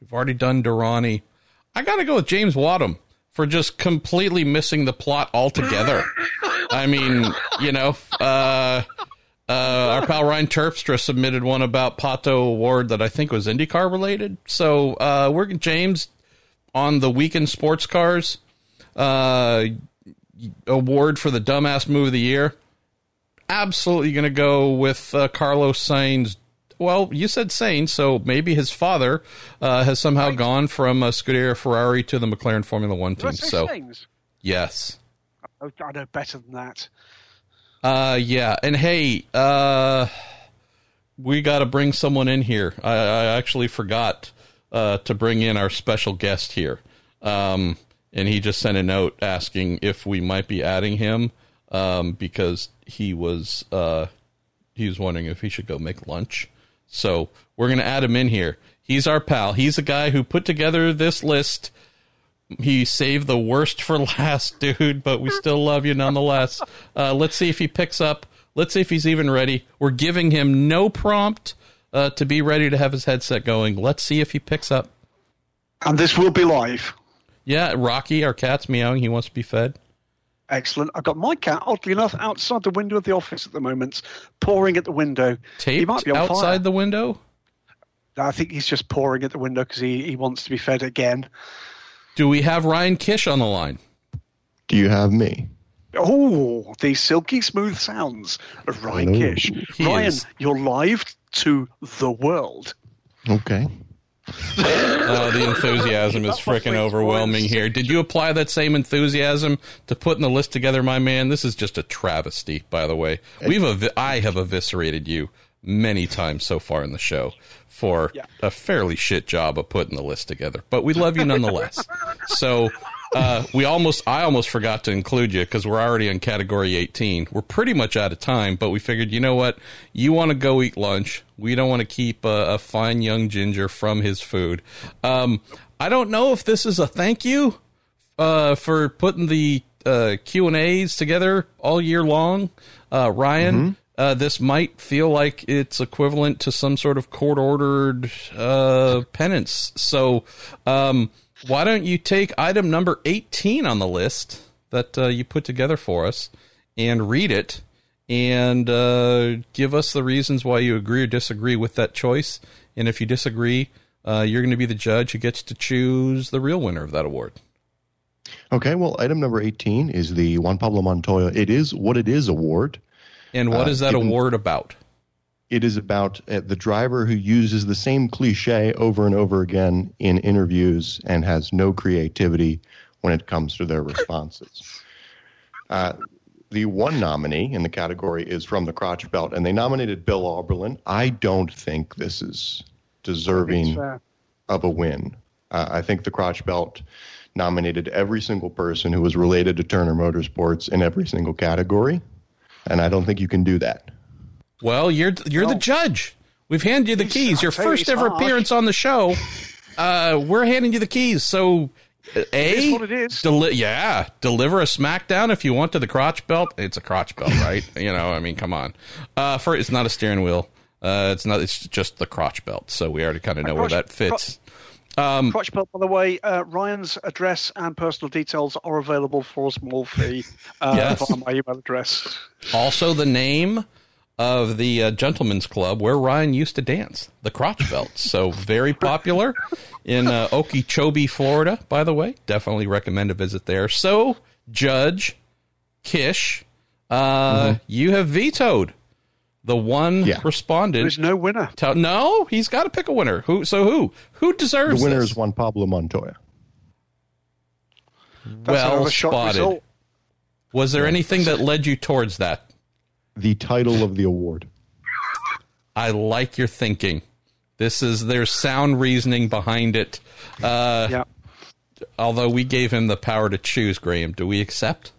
we've already done Derani. I gotta go with James Wadham for just completely missing the plot altogether. I mean, you know, uh, uh, our pal Ryan Terpstra submitted one about Pato O'Ward that I think was IndyCar related. So uh, we're James on the Week In Sports Cars uh, award for the dumbass move of the year. Absolutely going to go with uh, Carlos Sainz. Well, you said Sainz, so maybe his father uh, has somehow gone from uh, Scuderia Ferrari to the McLaren Formula One team. So Sainz? yes. I know better than that. Uh, yeah, and hey, uh, we got to bring someone in here. I, I actually forgot uh, to bring in our special guest here, um, and he just sent a note asking if we might be adding him um, because he was uh, he was wondering if he should go make lunch. So we're going to add him in here. He's our pal. He's a guy who put together this list. He saved the worst for last, dude, but we still love you nonetheless. Uh, let's see if he picks up. Let's see if he's even ready. We're giving him no prompt uh, to be ready to have his headset going. Let's see if he picks up. And this will be live. Yeah, Rocky, our cat's meowing. He wants to be fed. Excellent. I've got my cat, oddly enough, outside the window of the office at the moment, pouring at the window. Taped he might be outside fire. the window? I think he's just pouring at the window because he, he wants to be fed again. Do we have Ryan Kish on the line? Do you have me? Oh, the silky smooth sounds of Ryan Hello. Kish. He Ryan, is. you're live to the world. Okay. oh, the enthusiasm is freaking overwhelming here. Did you apply that same enthusiasm to putting the list together, my man? This is just a travesty, by the way. We've ev- I have eviscerated you many times so far in the show for yeah. a fairly shit job of putting the list together, but we love you nonetheless. so uh, we almost, I almost forgot to include you because we're already in category 18. We're pretty much out of time, but we figured, you know what? You want to go eat lunch. We don't want to keep a, a, fine young ginger from his food. Um, I don't know if this is a thank you uh, for putting the uh, Q and A's together all year long, uh, Ryan. Mm-hmm. Uh, this might feel like it's equivalent to some sort of court ordered uh, penance. So, um, why don't you take item number 18 on the list that uh, you put together for us and read it and uh, give us the reasons why you agree or disagree with that choice. And if you disagree, uh, you're going to be the judge who gets to choose the real winner of that award. Okay, well, item number 18 is the Juan Pablo Montoya It Is What It Is award. And what uh, is that given, award about? it is about uh, the driver who uses the same cliche over and over again in interviews and has no creativity when it comes to their responses. Uh, the one nominee in the category is from the crotch belt, and they nominated Bill Auberlen. I don't think this is deserving of a win. Uh, I think the crotch belt nominated every single person who was related to Turner Motorsports in every single category, and I don't think you can do that. Well, you're you're the judge. We've handed you the keys. Your first ever appearance on the show. Uh, we're handing you the keys. So, uh, a what it is. Deli- yeah, deliver a smackdown if you want to the crotch belt. It's a crotch belt, right? you know, I mean, come on. Uh, for it's not a steering wheel. Uh, it's not. It's just the crotch belt. So we already kind of know crotch, where that fits. Um, crotch belt, by the way, uh, Ryan's address and personal details are available for a small fee uh, yes. via my email address. Also, the name of the uh, Gentlemen's Club where Ryan used to dance, the Crotch Belt. So very popular in uh, Okeechobee, Florida, by the way. Definitely recommend a visit there. So, Judge Kish, uh, mm-hmm. you have vetoed the one yeah. respondent. There's no winner. Tell, no, he's got to pick a winner. Who? So who? Who deserves the winner this? is Juan Pablo Montoya. well spotted. Was there anything that led you towards that? the title of the award. I like your thinking. This is there's sound reasoning behind it. Uh, yeah. Although we gave him the power to choose, Graham, do we accept?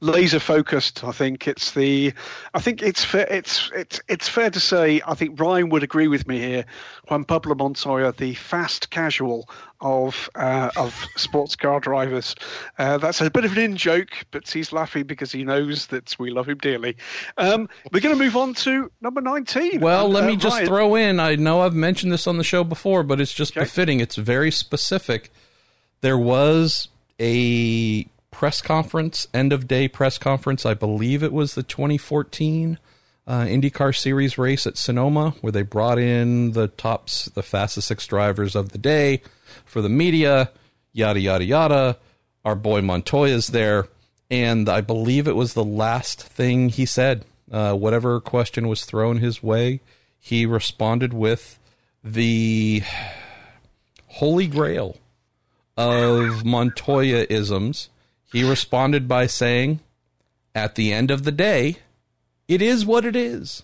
Laser focused. I think it's the. I think it's fair. It's it's it's fair to say. I think Ryan would agree with me here. Juan Pablo Montoya, the fast casual of uh, of sports car drivers. Uh, that's a bit of an in joke, but he's laughing because he knows that we love him dearly. Um, we're going to move on to number nineteen. Well, let uh, me just Ryan. throw in. I know I've mentioned this on the show before, but it's just okay. befitting. It's very specific. There was a press conference, end of day press conference. I believe it was the 2014 uh, IndyCar Series race at Sonoma, where they brought in the tops, the fastest six drivers of the day for the media, yada, yada, yada. Our boy Montoya's there. And I believe it was the last thing he said. Uh, whatever question was thrown his way, he responded with the holy grail of Montoya isms he responded by saying, "At the end of the day, it is what it is."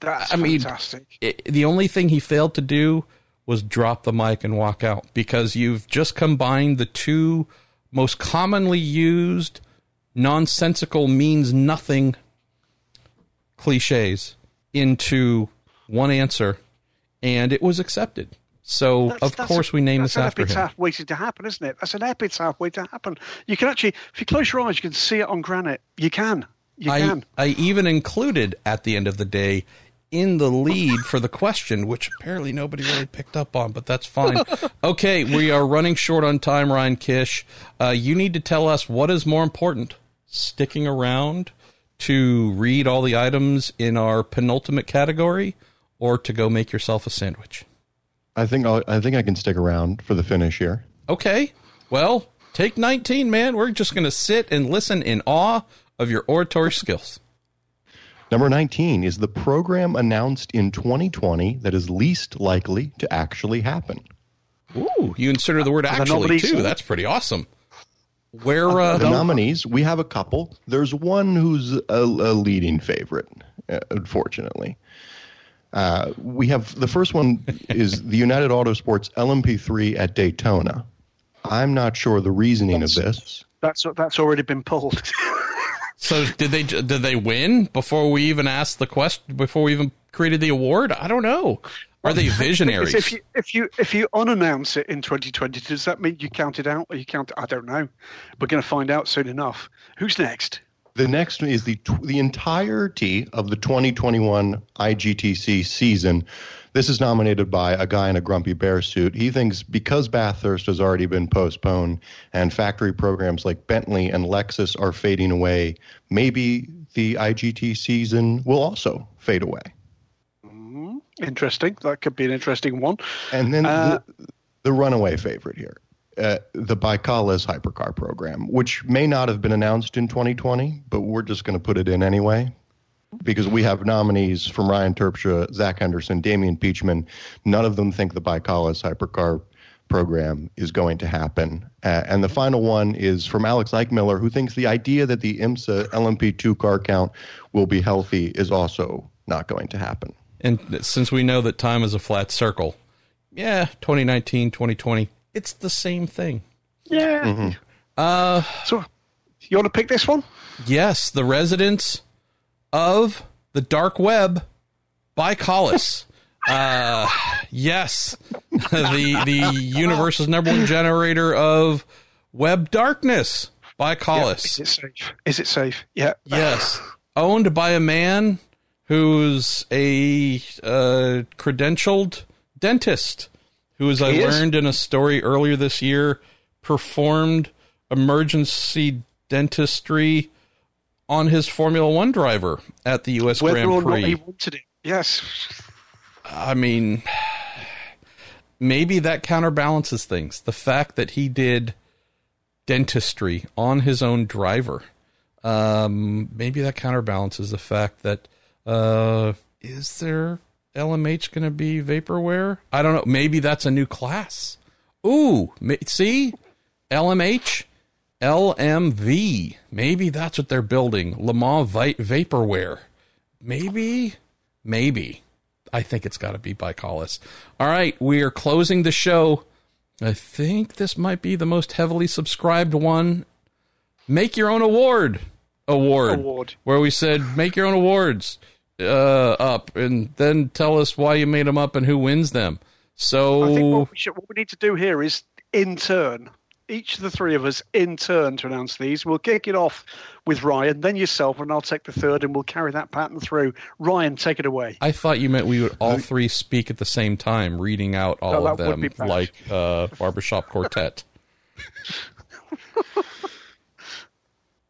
That's I mean, fantastic. It, the only thing he failed to do was drop the mic and walk out because you've just combined the two most commonly used nonsensical means nothing cliches into one answer, and it was accepted. So That's- of that's course a- we name that's this an after him. epitaph waiting to happen, isn't it? That's an epitaph waiting to happen. You can actually, if you close your eyes, you can see it on granite. You can. You I, can. I even included at the end of the day in the lead for the question, which apparently nobody really picked up on, but that's fine. okay, we are running short on time, Ryan Kish. Uh, you need to tell us what is more important sticking around to read all the items in our penultimate category or to go make yourself a sandwich. I think I'll, I think I can stick around for the finish here. Okay, well, take 19, man. We're just going to sit and listen in awe of your oratory skills. Number 19 is the program announced in 2020 that is least likely to actually happen. Ooh, you consider the word actually nominees- too. That's pretty awesome. Where uh, The nominees, we have a couple. There's one who's a, a leading favorite, uh, unfortunately. Uh, we have the first one is the United Autosports LMP3 at Daytona. I'm not sure the reasoning of this. That's that's already been pulled. so did they did they win before we even asked the question before we even created the award? I don't know. Are they visionaries? if you if you if you unannounce it in 2020, does that mean you count it out or you count? I don't know. We're going to find out soon enough. Who's next? The next is the the entirety of the 2021 IGTC season. This is nominated by a guy in a grumpy bear suit. He thinks because Bathurst has already been postponed and factory programs like Bentley and Lexus are fading away, maybe the IGT season will also fade away. Interesting. That could be an interesting one. And then Uh, the, the runaway favorite here, uh, the ByKolles hypercar program, which may not have been announced in 2020, but we're just going to put it in anyway because we have nominees from Ryan Terpstra, Zach Henderson, Damian Peachman. None of them think the ByKolles hypercar program is going to happen. Uh, and the final one is from Alex Eichmiller, who thinks the idea that the IMSA LMP2 car count will be healthy is also not going to happen. and since we know that time is a flat circle, yeah, 2019, 2020, it's the same thing. Yeah. Uh, So, you want to pick this one? yes, the residents of the dark web ByKolles. uh, yes, the the universe's number one generator of web darkness ByKolles. Is it safe? Is it safe? Yeah. Yes, owned by a man who's a uh, credentialed dentist, who, as I He is. learned in a story earlier this year, performed emergency dentistry on his Formula One driver at the U.S. Whether Grand Prix. he wanted it. Yes. I mean, maybe that counterbalances things. The fact that he did dentistry on his own driver, um, maybe that counterbalances the fact that uh, is there LMH going to be vaporware? I don't know. Maybe that's a new class. Ooh, see, LMH, LMV. Maybe that's what they're building. Le Mans vaporware. Maybe, maybe. I think it's got to be ByKolles. All right, we are closing the show. I think this might be the most heavily subscribed one. Make your own award award, Award. where we said make your own awards uh, up and then tell us why you made them up and who wins them. So I think what we, should, what we need to do here is in turn, each of the three of us in turn to announce these. We'll kick it off with Ryan, then yourself, and I'll take the third, and we'll carry that pattern through. Ryan, take it away. I thought you meant we would all three speak at the same time, reading out all No, of them like uh, barbershop quartet.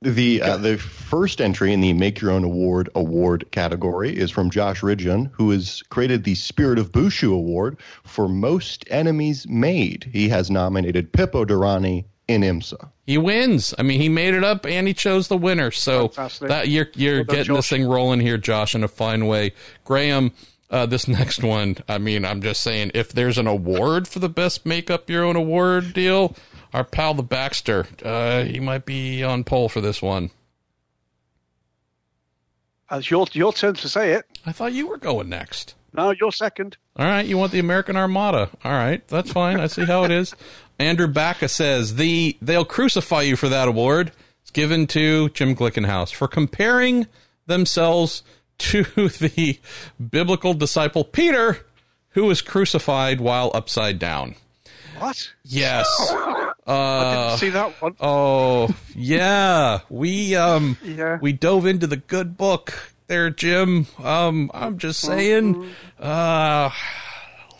The uh, the first entry in the Make Your Own Award award category is from Josh Ridgen, who has created the Spirit of Bushu Award for most enemies made. He has nominated Pipo Derani in IMSA. He wins. I mean, he made it up and he chose the winner. So Fantastic. that you're you're Well done, getting this thing rolling here, Josh, in a fine way. Graham, uh, this next one. I mean, I'm just saying, if there's an award for the best make up your own award deal, our pal the Baxter, uh, he might be on pole for this one. It's your, your turn to say it. I thought you were going next. No, you're second. All right, you want the American Armada. All right, that's fine. I see how it is. Andrew Bacca says the they'll crucify you for that award. It's given to Jim Glickenhaus for comparing themselves to the biblical disciple Peter, who was crucified while upside down. What? Yes. I Uh, didn't see that one. oh, yeah. We um Yeah. we dove into the good book there, Jim. Um, I'm just saying, uh,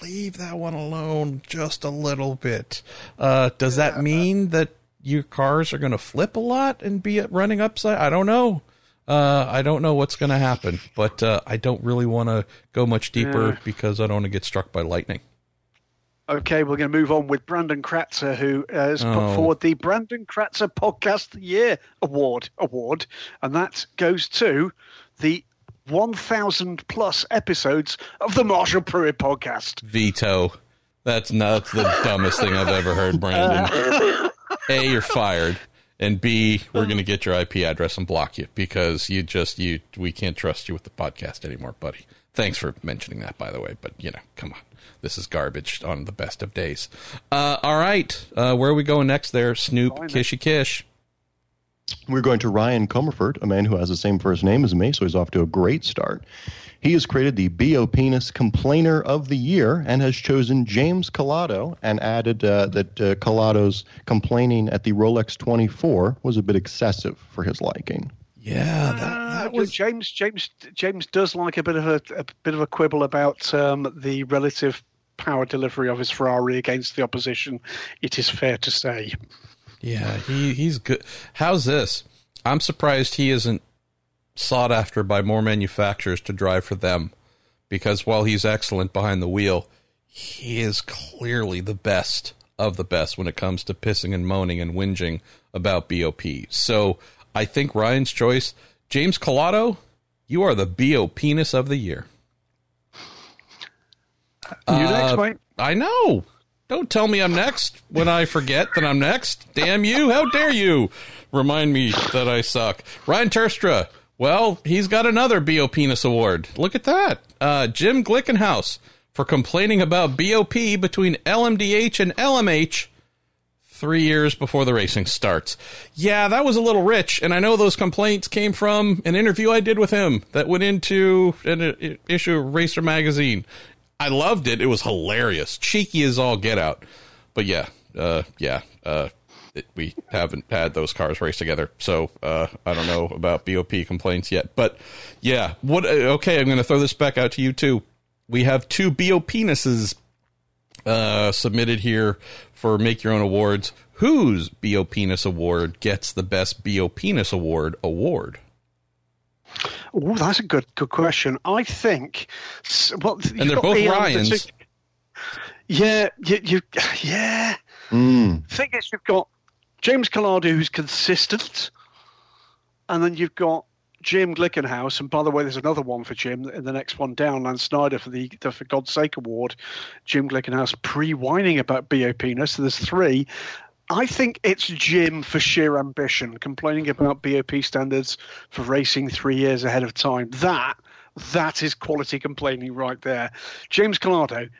leave that one alone just a little bit. Uh, does that mean that your cars are going to flip a lot and be running upside? I don't know. Uh, I don't know what's going to happen, but uh, I don't really want to go much deeper Yeah. because I don't want to get struck by lightning. Okay, we're going to move on with Brandon Kratzer, who uh, has Oh. put forward the Brandon Kratzer Podcast of the Year Award, award, and that goes to the 1,000 plus episodes of the Marshall Pruett Podcast. Veto. That's not the dumbest thing I've ever heard, Brandon. A, you're fired, and B, we're going to get your IP address and block you because you just you we can't trust you with the podcast anymore, buddy. Thanks for mentioning that, by the way. But you know, come on, this is garbage on the best of days. Uh, all right, uh, where are we going next? There, Snoop, Fine. Kishy Kish. We're going to Ryan Comerford, a man who has the same first name as me, so he's off to a great start. He has created the Bo Penis Complainer of the Year and has chosen James Calado and added uh, that uh, Calado's complaining at the Rolex 24 was a bit excessive for his liking. Yeah, that, Uh, was James. James. James does like a bit of a, a bit of a quibble about um, the relative power delivery of his Ferrari against the opposition. It is fair to say. Yeah, he he's good. How's this? I'm surprised he isn't sought after by more manufacturers to drive for them, because while he's excellent behind the wheel, he is clearly the best of the best when it comes to pissing and moaning and whinging about BOP. So I think Ryan's choice, James Calado, you are the BO penis of the year. You Uh, next, mate. I know. Don't tell me I'm next when I forget that I'm next. Damn you. How dare you remind me that I suck. Ryan Terpstra. Well, he's got another BO Penis Award. Look at that. Uh, Jim Glickenhaus for complaining about BOP between LMDH and LMH three years before the racing starts. Yeah, that was a little rich, and I know those complaints came from an interview I did with him that went into an uh, issue of Racer magazine. I loved it. It was hilarious, cheeky as all get out. But yeah, uh, yeah, uh, it, we haven't had those cars race together, so uh, I don't know about BOP complaints yet. But yeah, what? uh, Okay, I'm going to throw this back out to you too. We have two BOP penises uh, submitted here for Make Your Own Awards. Whose BO Penis Award gets the best BO Penis Award award? Oh, that's a good good question. I think. Well, And they're both Ryans. Yeah, you, you, yeah. Mm. Thing is, you've got James Calado, who's consistent, and then you've got Jim Glickenhaus. And by the way, there's another one for Jim in the next one down. Lance Snyder for the, the For God's Sake award. Jim Glickenhaus pre-whining about BOPness. So there's three. I think it's Jim for sheer ambition, complaining about BOP standards for racing three years ahead of time. That that is quality complaining right there. James Calado,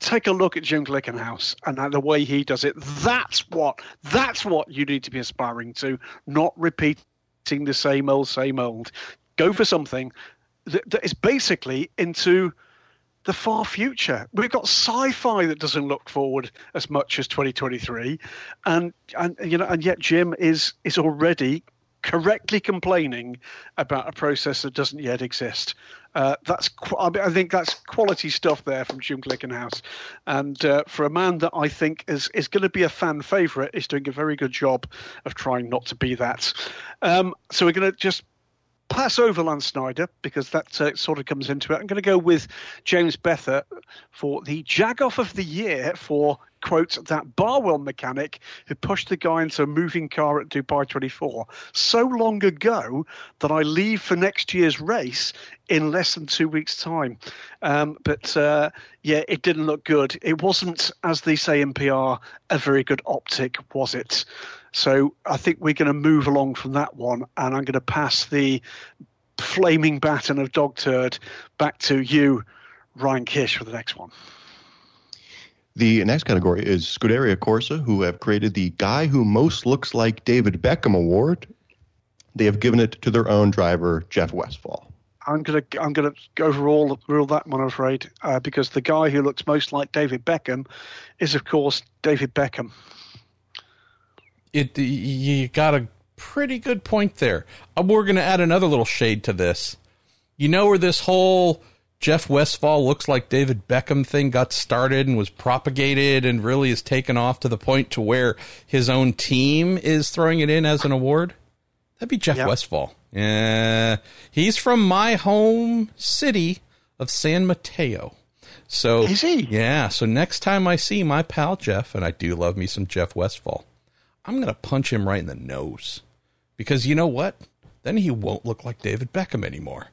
take a look at Jim Glickenhaus and the way he does it. That's what that's what you need to be aspiring to, not repeating the same old, same old. Go for something that, that is basically into the far future. We've got sci-fi that doesn't look forward as much as 2023, and and you know, and yet Jim is is already correctly complaining about a process that doesn't yet exist. Uh, that's I, think that's quality stuff there from Jim Glickenhaus, and uh, for a man that I think is is going to be a fan favorite, is doing a very good job of trying not to be that. Um, so we're going to just pass over Lance Snyder because that uh, sort of comes into it. I'm going to go with James Bether for the Jagoff of the Year for, quote, that Barwell mechanic who pushed the guy into a moving car at Dubai 24 so long ago that I leave for next year's race in less than two weeks' time. Um, but uh, yeah, it didn't look good. It wasn't, as they say in PR, a very good optic, was it? So I think we're going to move along from that one, and I'm going to pass the flaming baton of dog turd back to you, Ryan Kish, for the next one. The next category is Scuderia Corsa, who have created the Guy Who Most Looks Like David Beckham Award. They have given it to their own driver, Jeff Westphal. I'm gonna I'm gonna overrule rule that one, I'm afraid, uh, because the guy who looks most like David Beckham is, of course, David Beckham. It you got a pretty good point there. Uh, we're gonna add another little shade to this. You know where this whole Jeff Westphal looks like David Beckham thing got started and was propagated and really is taken off to the point to where his own team is throwing it in as an award? That'd be Jeff yep. Westphal. Yeah, he's from my home city of San Mateo. So is he? Yeah. So next time I see my pal Jeff, and I do love me some Jeff Westphal, I'm gonna punch him right in the nose because you know what? Then he won't look like David Beckham anymore.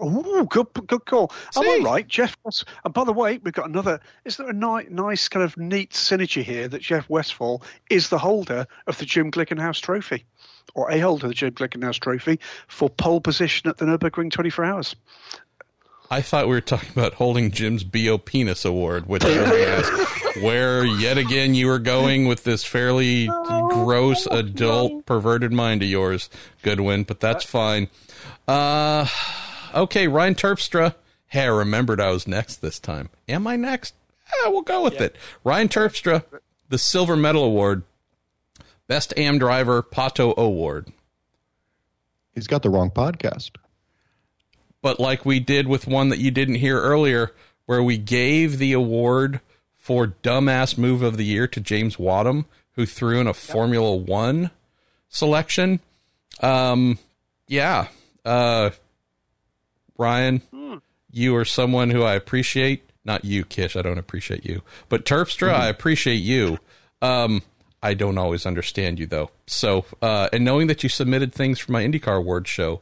Oh, good, good call. See? I'm all right, Jeff. And by the way, we've got another. Is there a ni- nice kind of neat synergy here that Jeff Westphal is the holder of the Jim Glickenhaus Trophy, or a holder of the Jim Glickenhaus Trophy for pole position at the Nurburgring 24 Hours. I thought we were talking about holding Jim's Bo Penis Award, which I asked where yet again you were going with this fairly oh, gross adult perverted mind of yours, Goodwin. But that's fine. Uh okay, Ryan Terpstra. Hey, I remembered I was next this time. Am I next? Yeah, we'll go with yeah. it. Ryan Terpstra, the Silver Medal Award, Best AM Driver, Pato Award. He's got the wrong podcast. But like we did with one that you didn't hear earlier, where we gave the award for dumbass move of the year to James Wadham, who threw in a Formula One selection. Um, yeah, uh, Ryan, mm. you are someone who I appreciate. Not you, Kish. I don't appreciate you. But Terpstra, mm-hmm. I appreciate you. Um, I don't always understand you though. So, uh, and knowing that you submitted things for my IndyCar award show,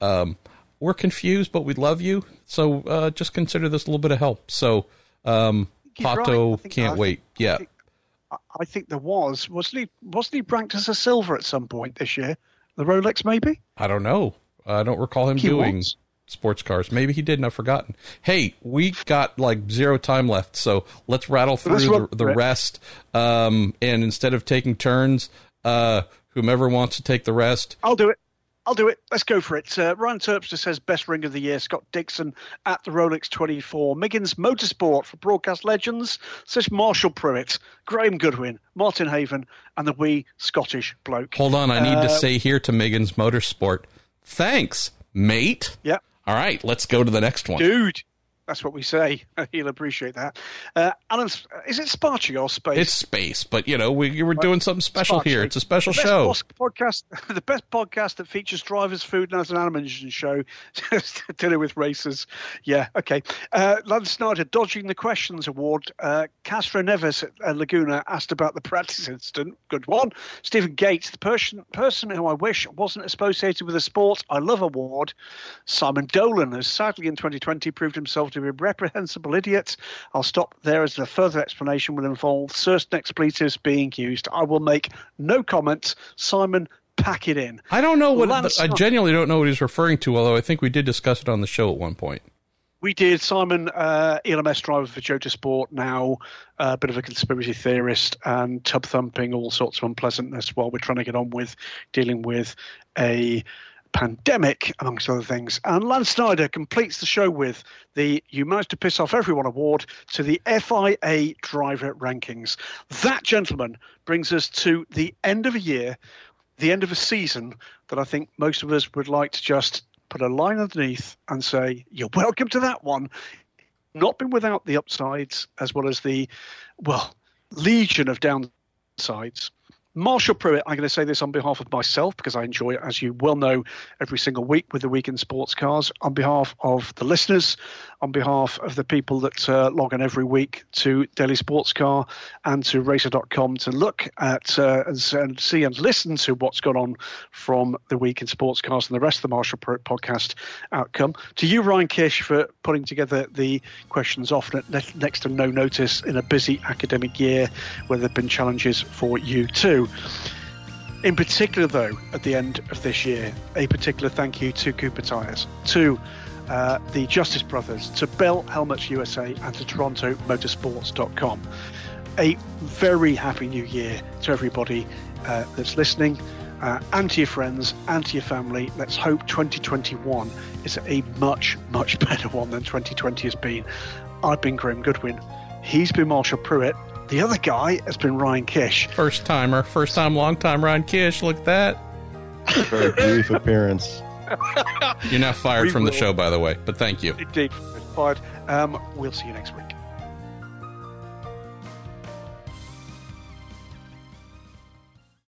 um, we're confused, but we love you. So, uh, just consider this a little bit of help. So, um, Pato right. can't wait. yeah. I think, I think, there was. Wasn't he, wasn't he ranked as a silver at some point this year? The Rolex, maybe? I don't know. I don't recall him doing. Was sports cars. Maybe he didn't. I've forgotten. Hey, we got like zero time left, so let's rattle through the, the rest. Um, and instead of taking turns, uh, whomever wants to take the rest, I'll do it. I'll do it. Let's go for it. Uh, Ryan Terpstra says best ring of the year. Scott Dixon at the Rolex 24. Miggins Motorsport for broadcast legends says Marshall Pruett, Graham Goodwin, Martin Haven, and the wee Scottish bloke. Hold on, I need uh, to say here to Miggins Motorsport, thanks, mate. Yep. All right, let's go to the next one. Dude, that's what we say. He'll appreciate that. Uh, Alan, is it Sparchy or Space? It's Space, but you know we, we're doing something special here. It's a special show. Podcast, the best podcast that features drivers, food, and as an animation show dealing with races. Yeah, okay. Uh, Lance Snyder dodging the questions award. Uh, Castroneves at Laguna asked about the practice incident. Good one. Stephen Gates, the person person who I wish wasn't associated with the sport I love award. Simon Dolan has sadly in 2020 proved himself to be a reprehensible idiot. I'll stop there as the further explanation will involve certain expletives being used. I will make no comments. Simon, pack it in. I don't know what Lance, I genuinely don't know what he's referring to, although I think we did discuss it on the show at one point. We did. Simon, uh, ELMS driver for Jota Sport, now a uh, bit of a conspiracy theorist and tub thumping, all sorts of unpleasantness while we're trying to get on with dealing with a pandemic, amongst other things. And Lance Snyder completes the show with the You Managed to Piss Off Everyone award to the FIA driver rankings. That, gentleman, brings us to the end of a year, the end of a season that I think most of us would like to just put a line underneath and say, You're welcome to that one. Not been without the upsides as well as the, well, legion of downsides. Marshall Pruett, I'm going to say this on behalf of myself because I enjoy it, as you well know, every single week with the Week in Sports Cars. On behalf of the listeners, on behalf of the people that uh, log on every week to Daily Sports Car and to Racer.com to look at uh, and, and, see and listen to what's gone on from the Week in Sports Cars and the rest of the Marshall Pruett podcast outcome. To you, Ryan Kish, for putting together the questions off next to no notice in a busy academic year where there have been challenges for you too. In particular, though, at the end of this year, a particular thank you to Cooper Tires, to uh, the Justice Brothers, to Bell Helmets USA, and to TorontoMotorsports.com. A very happy new year to everybody uh, that's listening. uh, and to your friends and to your family. Let's hope 2021 is a much, much better one than 2020 has been. I've been Graham Goodwin. He's been Marshall Pruett. The other guy has been Ryan Kish. First timer, first time, long time, Ryan Kish. Look at that. Very brief appearance. You're now fired We from the show, by the way, but thank you. Indeed, fired. Um, we'll see you next week.